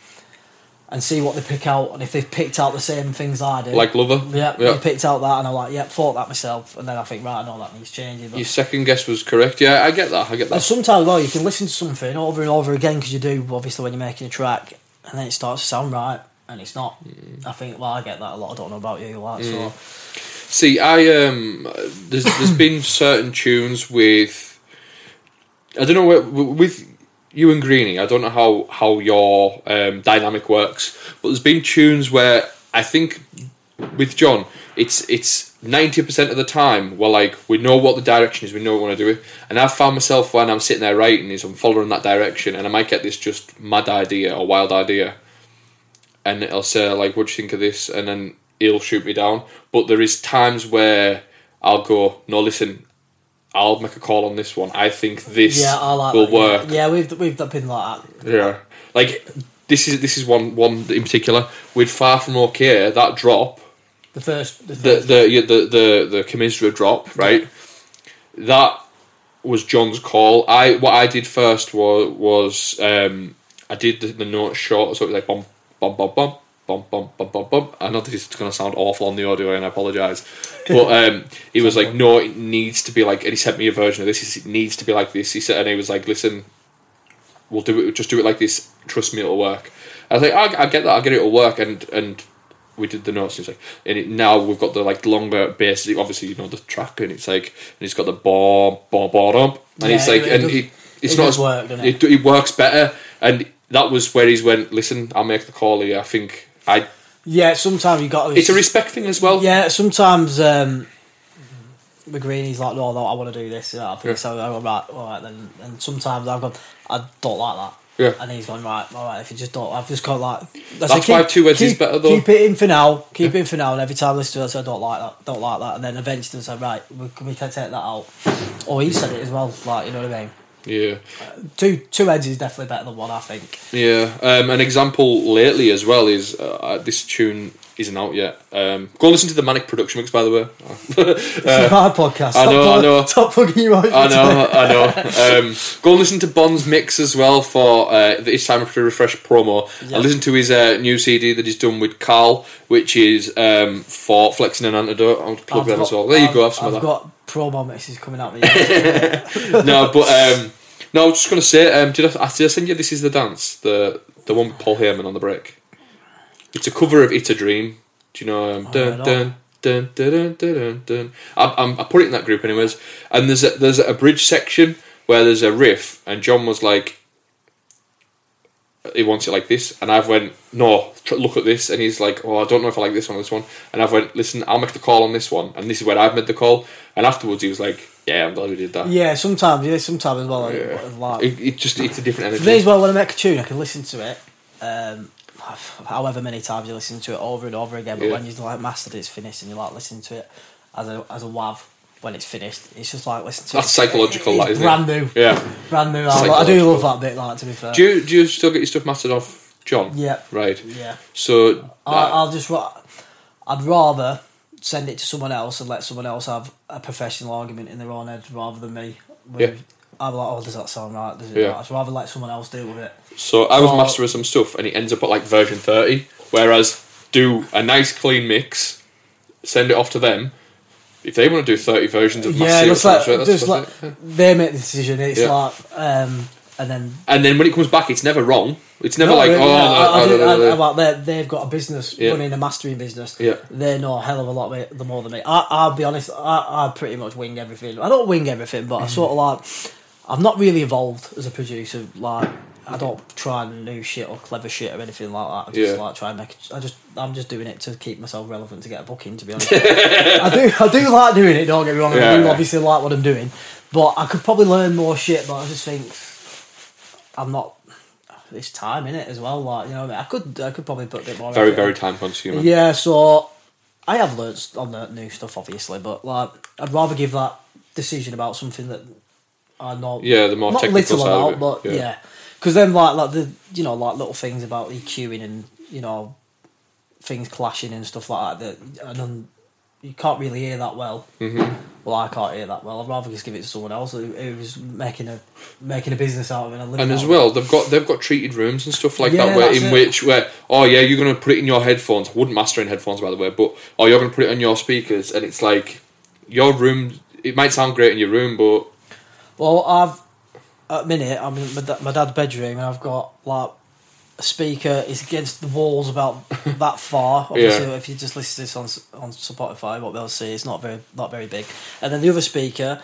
and see what they pick out. And if they've picked out the same things I do, Like Lover. yeah, yeah. they picked out that, and I'm like, yep, thought that myself. And then I think, right, I know that needs changing. Your second guess was correct. Yeah, I get that. I get and that. sometimes, well, you can listen to something over and over again because you do, obviously, when you're making a track, and then it starts to sound right, and it's not. Mm. I think, well, I get that a lot. I don't know about you, like, so. See, I um, there's there's been *coughs* certain tunes with, I don't know with you and Greeny. I don't know how how your um, dynamic works, but there's been tunes where I think with John, it's it's ninety percent of the time we're like we know what the direction is, we know what we want to do it, and I've found myself when I'm sitting there writing is I'm following that direction, and I might get this just mad idea or wild idea, and it'll say like, "What do you think of this?" and then he'll shoot me down. But there is times where I'll go, "No, listen." I'll make a call on this one. I think this Yeah, I like will that, work. Yeah, we've we've been like that. Yeah, like this is this is one one in particular with Far From Okay. That drop, The first, the the first the yeah, the the the commiserative drop, right? That was John's call. I what I did first was was um, I did the, the notes short, so it was like bum bum bum bum. Bum, bum, bum, bum, bum. I know this is going to sound awful on the audio, and I apologise. But um, he was like, "No, it needs to be like." And he sent me a version of this. It needs to be like this. He said, and he was like, "Listen, we'll do it. Just do it like this. Trust me, it'll work." I was like, "I, I get that. I get it. It'll work." And and we did the notes. And it's like, and it, now we've got the like longer bass. Obviously, you know the track, and it's like, and it's got the bomb, bomb, bomb, and Yeah, it's like, it and does- he, it's it not as, work, doesn't it? it works better, and that was where he's went. Listen, I'll make the call here. I think I. Yeah, sometimes you got. to It's a respect thing as well. Yeah, sometimes um, McGreeny's like, no, no, I want to do this. Yeah, I think Yeah. so. I go, right, all right then. And sometimes I've gone, I don't like that. Yeah. And he's going, right, all right, if you just don't, I've just got like. I That's say, why two keep, better, though. Keep it in for now, keep it in for now. And every time I listen to it, I say, I don't like that, don't like that. And then eventually I say, right, we, can we can take that out? Or he said it as well, like, you know what I mean? Yeah. Two two heads is definitely better than one, I think. Yeah, um, an example lately as well is uh, this tune isn't out yet. Um, go listen to the Manic Production Mix, by the way. *laughs* It's my podcast. Uh, I Stop know, I know. Stop plugging you out. I know, I know. Um, go and listen to Bon's mix as well for uh, it's time for a refresh promo. I listened to his uh, new CD that he's done with Carl, which is um, for flexing an antidote. I'll plug I've that got- as well. There you I've- go. Have some I've of that. got promo mixes coming out. *laughs* *laughs* No, but um, no, I was just gonna say, um, did I, did I send you "This Is the Dance"? The the one with Paul Heyman on the break. It's a cover of "It's a Dream." Do you know? Um, Oh, dun, dun, dun, dun, dun, dun, dun, dun. I, I'm, I put it in that group anyways, and there's a, there's a bridge section where there's a riff, and John was like, he wants it like this, and I've went, no, tr- look at this, and he's like, oh, I don't know if I like this one or this one, and I've went, listen, I'll make the call on this one, and this is where I've made the call, and afterwards he was like, yeah, I'm glad we did that. yeah, sometimes, yeah, sometimes as well. Like, Yeah. like, It, it just it's a different for me energy. as well, when I make a tune, I can listen to it. Um, however many times you listen to it over and over again, but Yeah. when you like mastered it, it's finished and you like listening to it as a as a wav when it's finished, it's just like listening to That's it. psychological, It's that, isn't brand it? new, Yeah. brand new. I, do love that bit. Like to be fair, Do you do you still get your stuff mastered off John? Yeah. Right. yeah. So I, I'll just. I'd rather send it to someone else and let someone else have a professional argument in their own head rather than me. With, Yeah. I'm like, oh, does that sound right? Does it Yeah. I'd rather let someone else deal with it. So I was Oh. mastering some stuff, and it ends up at like version thirty. Whereas do a nice clean mix, send it off to them. If they want to do thirty versions of my Yeah, just like, that's- just like that's it. they make the decision. It's Yeah. like, um, and then and then when it comes back, it's never wrong. It's never No, like yeah, oh, no, no, no, no, no. they've got a business Yeah. running a mastering business. Yeah. they know a hell of a lot more- the more than me. I, I'll be honest, I, I pretty much wing everything. I don't wing everything, but I Mm-hmm. sort of like I'm not really evolved as a producer. Like I don't try new shit or clever shit or anything like that. I just Yeah. like try and make. I just I'm just doing it to keep myself relevant to get a booking. To be honest, *laughs* I do I do like doing it. Don't get me wrong. Yeah, I do yeah. obviously like what I'm doing, but I could probably learn more shit. But I just think I'm not. It's time in it as well. Like you know, I, mean? I could I could probably put a bit more. very very time consuming. Yeah, so I have learnt on learnt new stuff, obviously, but like I'd rather give that decision about something that I know. Yeah, the more not technical little side of about, it, but yeah. yeah, because then like like the you know like little things about EQing and you know things clashing and stuff like that that and then you can't really hear that well. Mm-hmm. Well, I can't hear that well. I'd rather just give it to someone else who, who's making a making a business out of it and And as well, they've got they've got treated rooms and stuff like Yeah, that, where in it. which where oh yeah, you're gonna put it in your headphones. I wouldn't master in headphones by the way, but oh you're gonna put it on your speakers, and it's like your room. It might sound great in your room, but. Well, I've at minute I'm in my, da- my dad's bedroom and I've got like a speaker is against the walls about *laughs* that far. Obviously, Yeah. if you just listen to this on on Spotify, what they'll see it's not very not very big. And then the other speaker,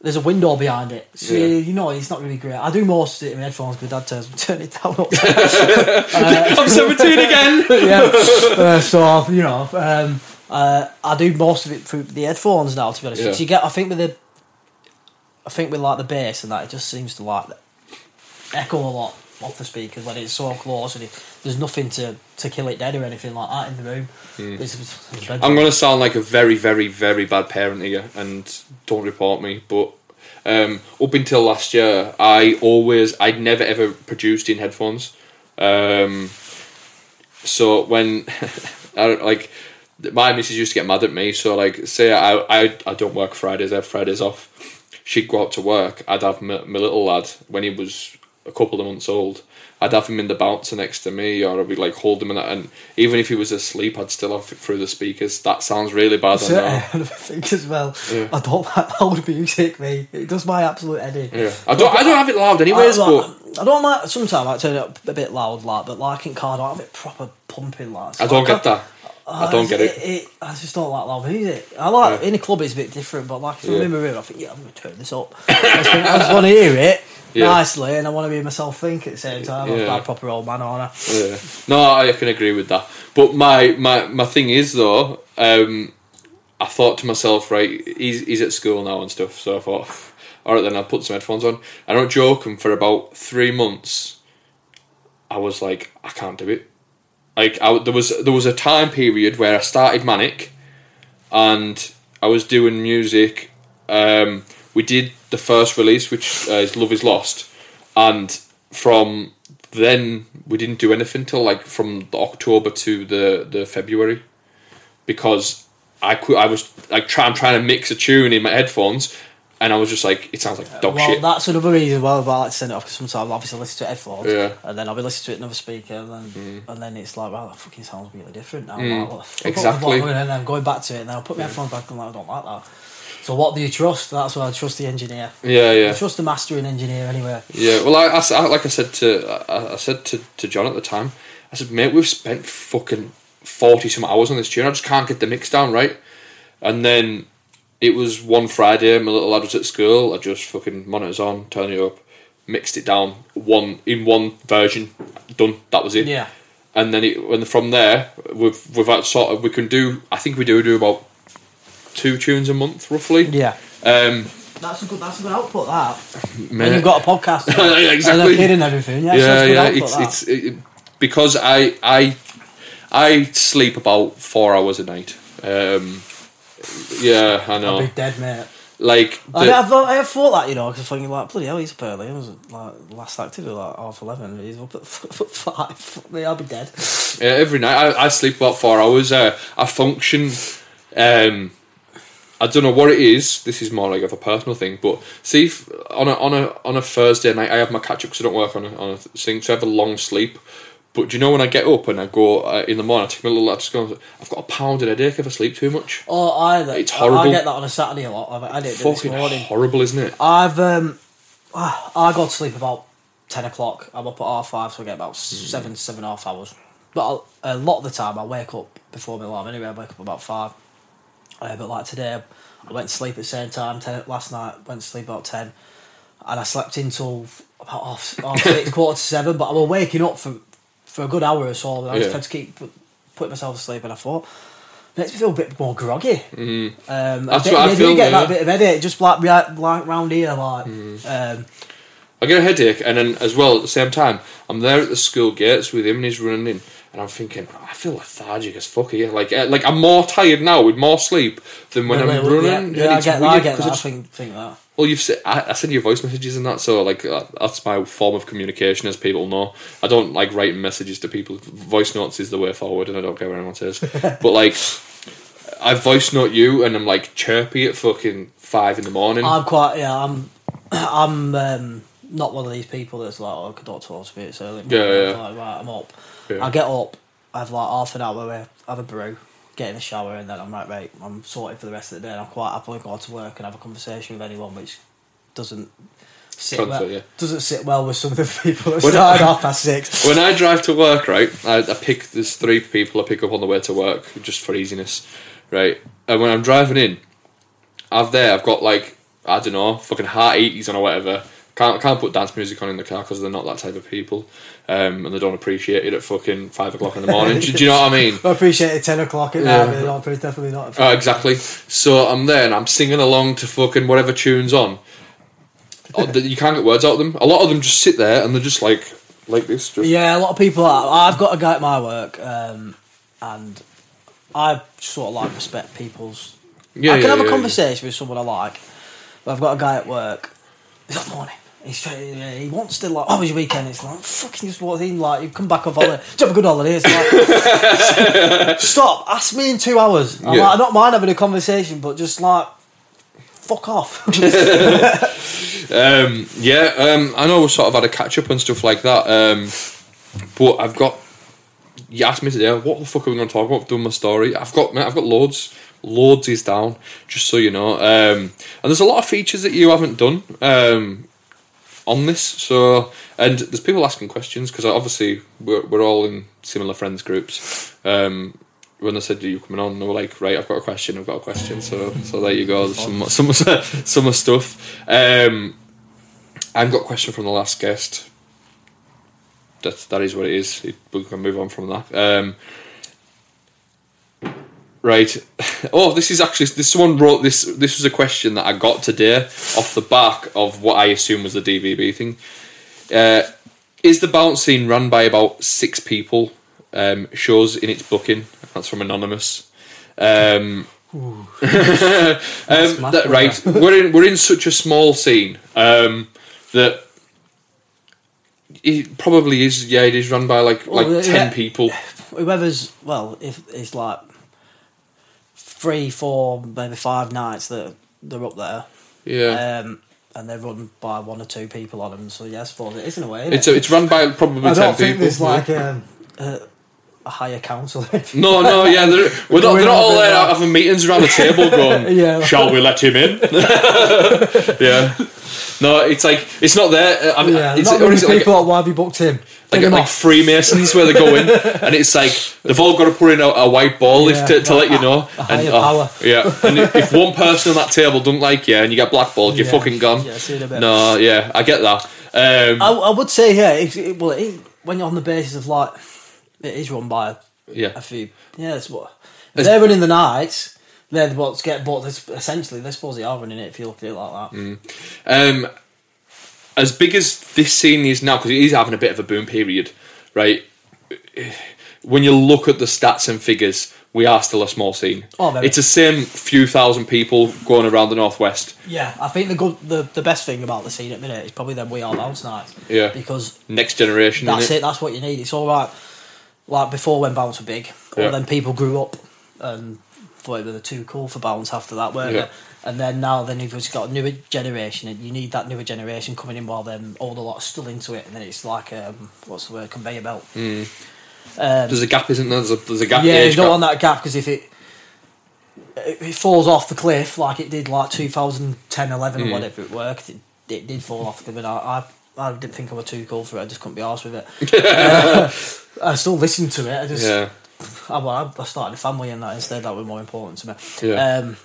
there's a window behind it, so Yeah. you know it's not really great. I do most of it in my headphones because Dad tells me *laughs* turn it down. all the time. I'm 17 again. *laughs* yeah. Uh, so you know, um, uh, I do most of it through the headphones now. To be honest, Yeah. You get. I think with the, I think with like the bass and that, it just seems to like echo a lot off the speakers when it's so close and it, there's nothing to, to kill it dead or anything like that in the room. It's- it's- it's I'm gonna sound like a very, very, very bad parent here, and don't report me. But um, up until last year, I always, I'd never ever produced in headphones. Um, so when, *laughs* I don't, like, my missus used to get mad at me. So like, say I, I, I don't work Fridays. I have Fridays off. She'd go out to work, I'd have my, my little lad when he was a couple of months old. I'd have him in the bouncer next to me, or I'd be like hold him in that, and even if he was asleep, I'd still have it through the speakers. That sounds really bad. I So. I think as well. Yeah. I don't like loud music. Me, it does my absolute head in. Yeah, I don't. I don't have it loud, anyways. I, but like, I don't like. Sometimes I turn it up a bit loud, like, but like in car, I don't have it proper pumping, like. I don't can't- get that. I don't get it. I just don't like loud music. I like Yeah. in a club it's a bit different, but like if I'm Yeah. in my room, I think yeah, I'm gonna turn this up. I just, just want to hear it Yeah. nicely, and I want to hear myself think at the same time. I'm a proper old man, aren't I? Yeah. No, I can agree with that. But my my, my thing is though, um, I thought to myself, right, he's he's at school now and stuff. So I thought, all right, then I'll put some headphones on. I don't joke. And for about three months, I was like, I can't do it. Like I, there was there was a time period where I started manic, and I was doing music. Um, we did the first release, which uh, is Love Is Lost, and from then we didn't do anything till like from October to the the February, because I could I was like trying trying to mix a tune in my headphones, and I was just like it sounds like dog shit. well, shit. that's another reason why I like to send it off because sometimes I'll obviously listen to it headphones, Yeah. and then I'll be listening to it in another speaker, and then and then it's like, wow, that fucking sounds really different now. Mm, Like, what the fuck, exactly. And then I'm going back to it, and then I'll put my headphones back, and like, I don't like that. So what do you trust? That's why I trust the engineer. yeah, yeah. I trust the mastering engineer anyway. Yeah, well, I, I- like I said to I, I said to, to John at the time, I said, mate, we've spent fucking forty some hours on this tune. I just can't get the mix down right. And then it was one Friday. My little lad was at school. I just fucking monitors on, turn it up, mixed it down one in one version. Done. That was it. Yeah. And then it, and from there, we've we've had sort of we can do. I think we do do about two tunes a month roughly. Yeah. Um, That's a good. That's a good output. That. mate- *laughs* And you've got a podcast. *laughs* Yeah, exactly. And a kid and everything. Yeah. yeah, it's a good yeah. output, It's it's it, because I I I sleep about four hours a night. Um, yeah, I know. I'll be dead, mate. Like I, the- I've, I have thought that, you know, because I'm thinking, like, bloody hell, he's up early. It was like last activity, like half 11. He's up at *laughs* five. I'll be dead. yeah, every night I, I sleep about four hours. Uh, I function. Um, I don't know what it is. This is more like of a personal thing, but see, if on a on a on a Thursday night, I have my catch up because I don't work on a, on a thing, so I have a long sleep. But do you know when I get up and I go uh, in the morning, I take my little lad to go. I've got a pounded headache if I sleep too much. Oh, I, It's I- I, get that on a Saturday a lot. I, I did it this Fucking morning. horrible, isn't it? I've, um, I go to sleep about 10 o'clock. I'm up at half five, so I get about seven, seven and a half hours. But I'll, a lot of the time, I wake up before my alarm anyway. I wake up about five. Uh, but like today, I went to sleep at the same time. 10, last night, went to sleep about 10. And I slept until about half, half six, *laughs* quarter to seven. But I was waking up for, for a good hour or so. And I just Yeah. had to keep putting myself to sleep. And I thought, makes me feel a bit more groggy. Um, That's I what I do feel, get yeah. that bit of headache, just like, like round here, like. Um, I get a headache, and then as well at the same time, I'm there at the school gates with him, and he's running in, and I'm thinking, I feel lethargic as fuck here. Like, uh, like I'm more tired now with more sleep than when I'm yeah, running. Yeah, and I get that. I get that. I it's- think, think that. Well, you've said I, I send you voice messages and that, so like uh, that's my form of communication, as people know. I don't like writing messages to people. Voice notes is the way forward, and I don't care what anyone says. *laughs* but like, I voice note you, and I'm like chirpy at fucking five in the morning. I'm quite. Yeah, I'm. *clears throat* I'm um, not one of these people that's like, oh, I don't talk to me. It's early. Yeah, yeah. I'm like, right, I'm up. Yeah. I get up. I have like half an hour I have a brew, get in the shower, and then I'm like, right, I'm sorted for the rest of the day. And I'm quite happily go to work and have a conversation with anyone, which doesn't. Sit Transfer, well, yeah. doesn't sit well with some of the people that When- started half past six. *laughs* when I drive to work, right, I, I pick there's three people I pick up on the way to work just for easiness, right. And when I'm driving in, I've there I've got like I don't know fucking heart eighties on or whatever. Can't can't put dance music on in the car because they're not that type of people, um, and they don't appreciate it at fucking five o'clock in the morning. do, do you know what I mean? *laughs* I appreciate it. Ten o'clock at Yeah. night. but not- Definitely not. Oh, exactly. So I'm there and I'm singing along to fucking whatever tunes on. Oh, you can't get words out of them. A lot of them just sit there and they're just like like this. Just, Yeah, a lot of people. Are, I've got a guy at my work, um, and I sort of like respect people's. Yeah, I can yeah, have a yeah, conversation with someone I like, but I've got a guy at work. He's not morning. He's straight, yeah, he wants to like, oh, was your weekend? It's like, fucking just walked in, like, you've come back off holiday. Did you have a good holiday? It's like, *laughs* stop, ask me in two hours. I'm Yeah. like, I don't mind having a conversation, but just like, fuck off. *laughs* Um, yeah, um, I know we sort of had a catch up and stuff like that. Um, but I've got. You asked me today, what the fuck are we going to talk about? I've done my story. I've got, I've got loads. Loads is down, just so you know. Um, and there's a lot of features that you haven't done um, on this. So, and there's people asking questions because obviously we're, we're all in similar friends groups. Um, when they said, "Are you coming on?" they were like, "Right, I've got a question. I've got a question." So, so there you go. There's some some *laughs* some stuff. Um, I've got a question from the last guest. That that is what it is. We can move on from that. Um, right. *laughs* Oh, this is actually this someone wrote this. This was a question that I got today off the back of what I assume was the DVB thing. Uh, is the bounce scene run by about six people? Um, shows in its booking. That's from anonymous. Um, *laughs* um, that, right, *laughs* we're in we're in such a small scene um, that it probably is. Yeah, it is run by like like Well, ten yeah. people. Whoever's well, if it's like three, four, maybe five nights that they're up there, Yeah, um, and they're run by one or two people on them. So yeah, I suppose it is in a way. Isn't it's it? it's run by probably I ten don't think people. there's like um, a, a higher council. *laughs* No, no, yeah, they're, we're not, Going they're not on all there like- having meetings around the table going, *laughs* Yeah. shall we let him in? *laughs* yeah. No, it's like, it's not there. I mean, yeah, it's, not many is it like, people. Like, why have you booked him? like, like off. Freemasons where they go in *laughs* and it's like, they've all got to put in a, a white ball Yeah, if to, to let you know. a and, oh, power. Yeah. And if one person on that table doesn't like you and you get blackballed, you're Yeah. fucking gone. Yeah, see in a bit. No, yeah, I get that. Um, I, I would say yeah. It, it, well, it, when you're on the basis of like, it is run by yeah. a few. Yeah, it's what if they're running the nights. They're what's get bought. Essentially, they suppose they are running it if you look at it like that. Um, as big as this scene is now, because it is having a bit of a boom period, right? When you look at the stats and figures, we are still a small scene. Oh, it's the same few thousand people going around the northwest. Yeah, I think the good, the, the best thing about the scene at the minute is probably them we are bounce nights. Yeah. because Next generation. that's innit? it. That's what you need. It's all right. Like before, when bounce were big, Yeah. or then people grew up and they were too cool for bounce after that, weren't Yeah. they? And then now, then you've just got a newer generation, and you need that newer generation coming in while them older lot are still into it, and then it's like um, what's the word, conveyor belt. Um, There's a gap, isn't there? There's a, there's a gap. yeah, you don't gap. want that gap because if it it falls off the cliff like it did like 2010, 11 Hmm. or whatever it worked, it, it did fall off the cliff. And I, I, I didn't think I was too cool for it. I just couldn't be arsed with it. *laughs* Uh, I still listened to it. I just Yeah, I, well, I started a family and that instead. That was more important to me. Yeah. Um,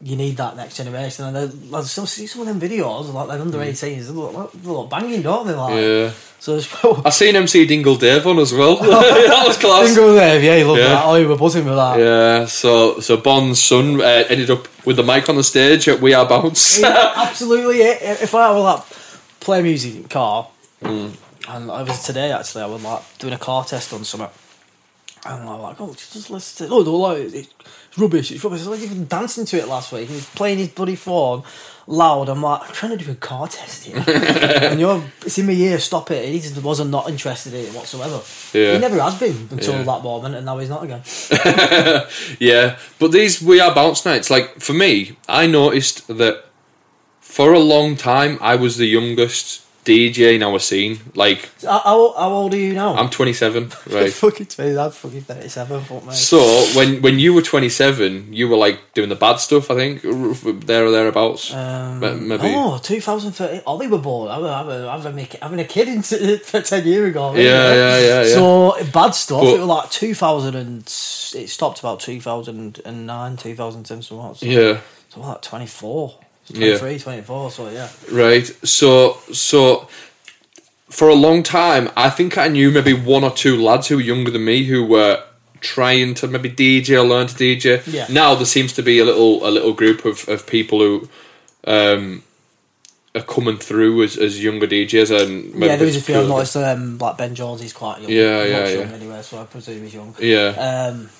you need that next generation, and I I still see some of them videos like they're under 18s. They look, they look banging, don't they? Like, yeah. so it's I seen MC Dingle Dave on as well. *laughs* *laughs* that was class. Dingle there, yeah, you love Yeah. that. Oh, you were buzzing with that. Yeah, so so Bon's son uh, ended up with the mic on the stage at We Are Bounce. Yeah, *laughs* absolutely. If I were like play music in car, Mm. and I was today actually, I was like doing a car test on something. And I'm like, oh, just listen to Oh, they're like, it's rubbish, it's rubbish. I was like, even dancing to it last week. He's playing his bloody phone loud. I'm like, I'm trying to do a car test here. *laughs* and you're, it's in my ear, stop it. He just wasn't not interested in it whatsoever. Yeah. He never has been until Yeah. that moment, and now he's not again. *laughs* yeah, but these We Are Bounce nights, like for me, I noticed that for a long time I was the youngest DJ in our scene. Like How, how, how old are you now? I'm 27, *laughs* right? fucking 20, I'm fucking 37, fuck me. So when when you were 27, you were like doing the bad stuff. I think there or thereabouts. Um, Ma- maybe. Oh, 2013. Ollie were born. I was having, having, a, kid in t- *laughs* for 10 years ago. Yeah, yeah, yeah, yeah. So, bad stuff. But- it was like 2000 and... It stopped about 2009, 2010, so what? So, yeah. so like 24. Yeah. 23, 24, so yeah. Right. So so for a long time, I think I knew maybe one or two lads who were younger than me who were trying to maybe DJ or learn to DJ. Yeah. Now there seems to be a little a little group of, of people who um are coming through as, as younger DJs and yeah, there was a few. I've noticed um, like Ben Jones, he's quite young. Yeah, yeah, young yeah. Anyway, so I presume he's young. Yeah. Um,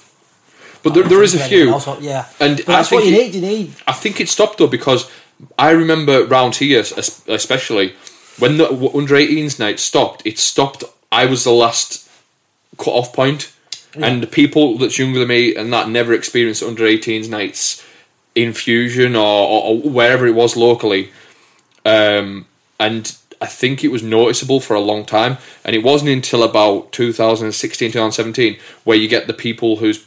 But there, there is a few. else, yeah. And that's what think you it- need. You need I think it stopped though because I remember round here, especially when the under 18s night stopped. It stopped. I was the last cut off point, and the people that's younger than me and that never experienced under 18s nights. infusion or, or, or wherever it was locally, um, and I think it was noticeable for a long time. And it wasn't until about 2016, 2017 where you get the people who's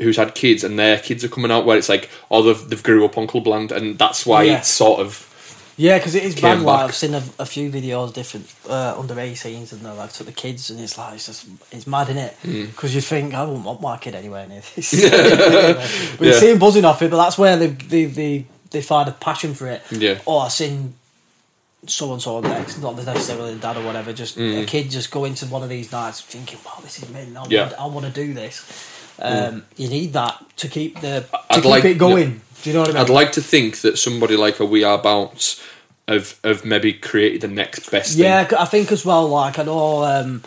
who's had kids and their kids are coming out where it's like, oh, they've, they've grew up on Clubland, and that's why Yeah. it's sort of Yeah, because it is bad. Like. I've seen a, a few videos, different uh, under 18s, and they're like to the kids, and it's like it's just it's mad, in it? Hmm. Because you think I wouldn't want my kid anywhere near this. but you see him buzzing off it, but that's where they they they, they find a passion for it. Yeah. Oh, I've seen so and so next, not necessarily the dad or whatever, just a kid just go into one of these nights thinking, "Wow, this is me, I, Hmm. Yeah. want, I want to do this." Um, You need that to keep the to I'd keep like- it going. Do you know what I mean? I'd like to think that somebody like a We Are Bounce have have maybe created the next best Yeah, thing. I think as well. Like I know, um,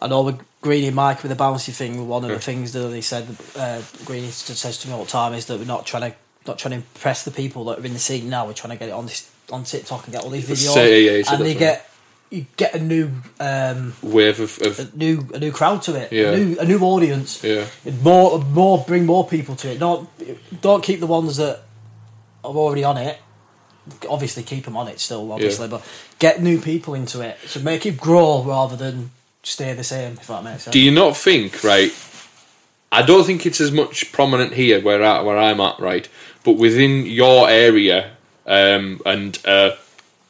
I know with Greeny Mike with the bouncy thing. One of the things that they said, uh, Greeny s- says to me all the time is that we're not trying to not trying to impress the people that are in the scene now. We're trying to get it on this on TikTok and get all these videos, Say- yeah, he said and they that's get you get a new um, Wave of, a new a new crowd to it, Yeah. a new a new audience. yeah. More more bring more people to it. Don't don't keep the ones that are already on it. Obviously, keep them on it still. Obviously, but get new people into it. So make it grow rather than stay the same. If that makes sense. Do you not think right? I don't think it's as much prominent here where I, where I'm at, right? But within your area um, and a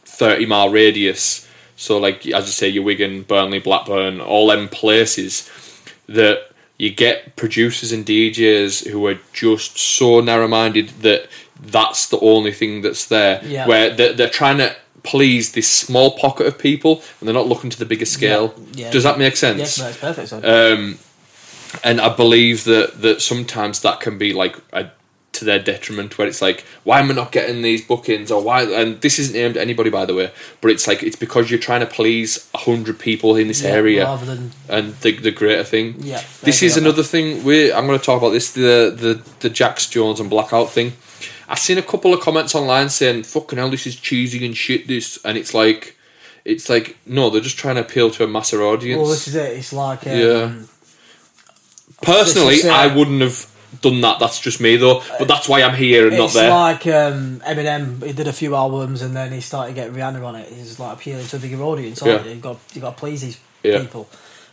thirty mile radius, so like as you say, your Wigan, Burnley, Blackburn, all them places that you get producers and DJs who are just so narrow minded that that's the only thing that's there. Yeah. Where they're, they're trying to please this small pocket of people and they're not looking to the bigger scale. Yeah. Yeah. Does that make sense? Yes, that's perfect. Um, and I believe that that sometimes that can be like a, to their detriment, where it's like, why am I not getting these bookings, or why? And this isn't aimed at anybody, by the way, but it's like it's because you're trying to please a hundred people in this Yeah, area, rather than and the the greater thing. Yeah, this is another thing. We I'm going to talk about this the the the Jax Jones and Blackout thing. I've seen a couple of comments online saying, "Fucking hell, this is cheesy and shit." This and it's like. It's like no, they're just trying to appeal to a massive audience. well, this is it. It's like um, Yeah. Personally, I wouldn't have done that. That's just me though. But that's why I'm here and not there. It's like um, Eminem. He did a few albums and then he started getting Rihanna on it. He's like appealing to a bigger audience. aren't Yeah. you? You've got you got to please these Yeah. people.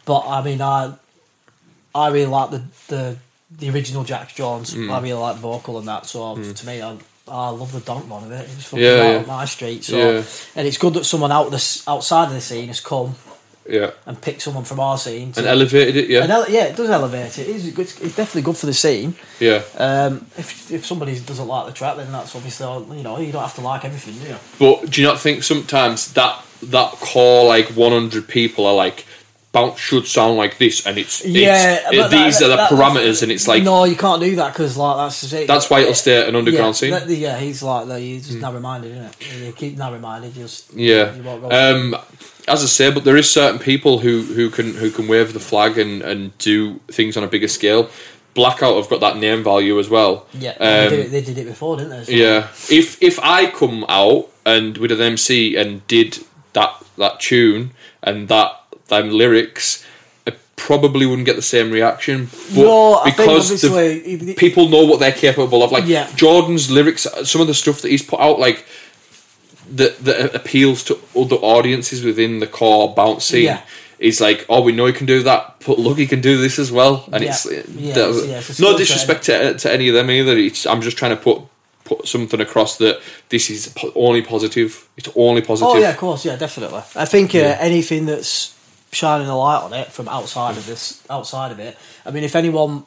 But I mean, I I really like the the the original Jax Jones. Mm. I really like the vocal and that. So to me, I, I love the donk one of it. It was fucking Yeah, right yeah. up my street. So Yeah. and it's good that someone out of the s- outside of the scene has come yeah, and picked someone from our scene. To, and elevated it. Yeah, and ele- yeah, it does elevate it. It is good. It's definitely good for the scene. yeah. Um, if if somebody doesn't like the track, then that's obviously you know you don't have to like everything, do you? But do you not think sometimes that that core like 100 people are like bounce should sound like this, and it's, Yeah, it's it- these that- are the that- parameters, and it's like no, you can't do that because like that's it. that's why it'll stay at an underground yeah, scene. that- yeah, he's like that. He's just narrow-minded, isn't it? You keep narrow-minded, you just Yeah. You won't go Um, as I say, but there is certain people who, who can who can wave the flag and, and do things on a bigger scale. Blackout have got that name value as well. yeah, Um, they, did it, they did it before, didn't they? So- Yeah. If if I come out and with an MC and did that that tune and that them lyrics, I probably wouldn't get the same reaction. But No, because the people know what they're capable of. Like Yeah. Jordan's lyrics, some of the stuff that he's put out, like that that appeals to other audiences within the core bounce scene. Yeah. Is like, oh, we know he can do that, but look, he can do this as well, and Yeah. it's Yeah, that- it's- no disrespect to, to any of them either. It's, I'm just trying to put put something across that this is only positive. It's only positive. Oh yeah, of course, yeah, definitely. I think uh, anything that's shining a light on it from outside of this, outside of it. I mean, if anyone,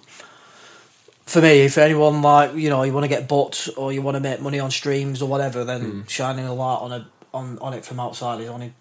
for me, if anyone like you know you want to get booked or you want to make money on streams or whatever, then Hmm. shining a light on a on on it from outside is only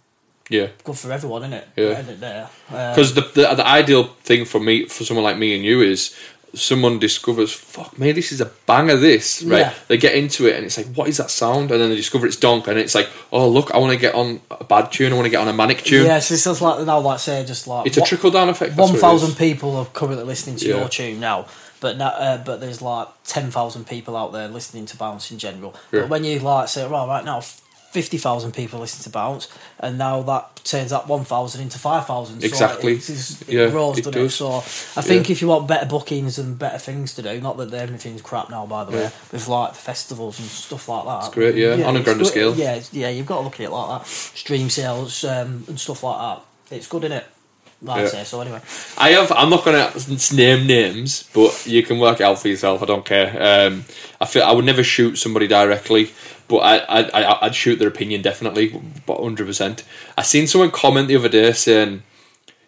yeah. good for everyone, isn't it? Yeah. There. Uh, Because the, the the ideal thing for me, for someone like me and you, is someone discovers, fuck me, this is a banger. This right? Yeah. They get into it and it's like, what is that sound? And then they discover it's donk, and it's like, oh look, I want to get on a bad tune. I want to get on a manic tune. Yes, it's just like now, like say, just like It's a trickle down effect. that's One what it thousand people are currently listening to Yeah. your tune now, but now, uh, but there's like ten thousand people out there listening to bounce in general. Yeah. But when you like say, right, right now, 50,000 people listen to Bounce, and now that turns that 1,000 into 5,000. Exactly. So it, it Yeah, grows, it doesn't it? So I think Yeah. if you want better bookings and better things to do, not that everything's crap now, by the way, with like festivals and stuff like that. It's great, yeah, on a grander scale. Yeah, yeah, you've got to look at it like that. Stream sales um, and stuff like that. It's good, innit? I'd Yeah. say so. Anyway, I have. I'm not gonna name names, but you can work it out for yourself. I don't care. Um, I feel I would never shoot somebody directly, but I, I, I I'd shoot their opinion definitely, but hundred percent. I seen someone comment the other day saying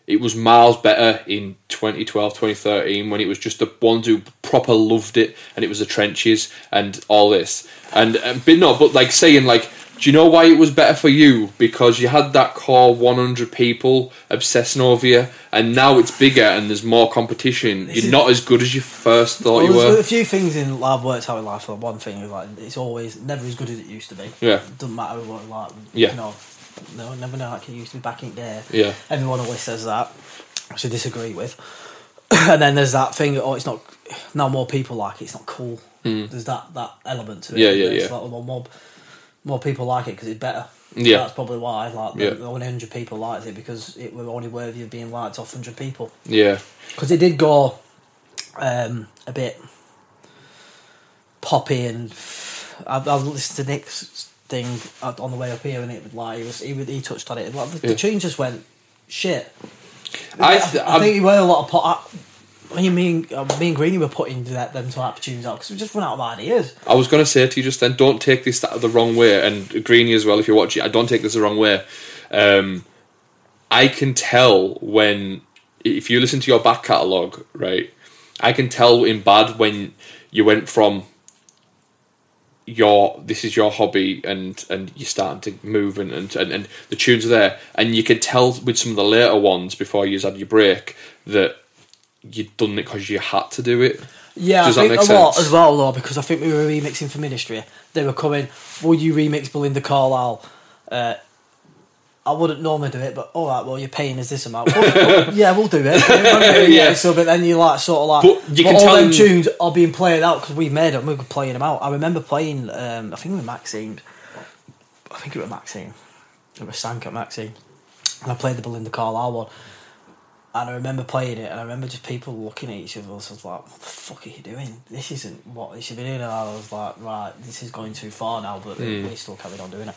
it was miles better in 2012, 2013 when it was just the ones who proper loved it and it was the trenches and all this. And, and but no, but like saying like, do you know why it was better for you? Because you had that core 100 people obsessing over you, and now it's bigger and there's more competition. You're not as good as you first thought well, you there's were. a few things in life works out in life. Like one thing is like it's always never as good as it used to be. Yeah. it doesn't matter what like. Yeah. You know, no, never know like it used to be back in the day. Yeah. Everyone always says that, which I disagree with. *coughs* and then there's that thing. Oh, it's not. Now more people like it. It's not cool. Hmm. There's that that element to it. Yeah, yeah, It's yeah. Like, well, more more people like it because it's better. Yeah. that's probably why. Like, Yeah. the, only hundred people liked it because it were only worthy of being liked off hundred people Yeah, because it did go um, a bit poppy and I've, I've listened to Nick's thing on the way up here and it like he was he, he touched on it like the, the tune just went shit. I, I, th- I think he were a lot of pot. I, me and uh, me and Greeny were putting that, them type of tunes out because we just run out of ideas. I was going to say to you just then, don't take this the wrong way, and Greeny as well. If you're watching, I don't take this the wrong way. Um, I can tell when if you listen to your back catalogue, right? I can tell in bad when you went from your this is your hobby and and you're starting to move and and, and, and the tunes are there and you can tell with some of the later ones before you had your break that you'd done it because you had to do it Yeah, Does I think a lot as well though because I think we were remixing for Ministry. They were coming. Would you remix Belinda Carlisle? Uh, I wouldn't normally do it, but all right. Well, you're paying us this amount. Well, yeah, we'll do it. *laughs* yeah. Yeah. So, but then you like sort of like. But you can all tell them them- tunes are being played out because we made them. We were playing them out. I remember playing. Um, I think it was Maxine. I think it was Maxine. It was Sank at Maxine. And I played the Belinda Carlisle one. And I remember playing it, and I remember just people looking at each other. I was like, "What the fuck are you doing? This isn't what you should be doing." And I was like, "Right, this is going too far now," but hmm. we still carried on doing it.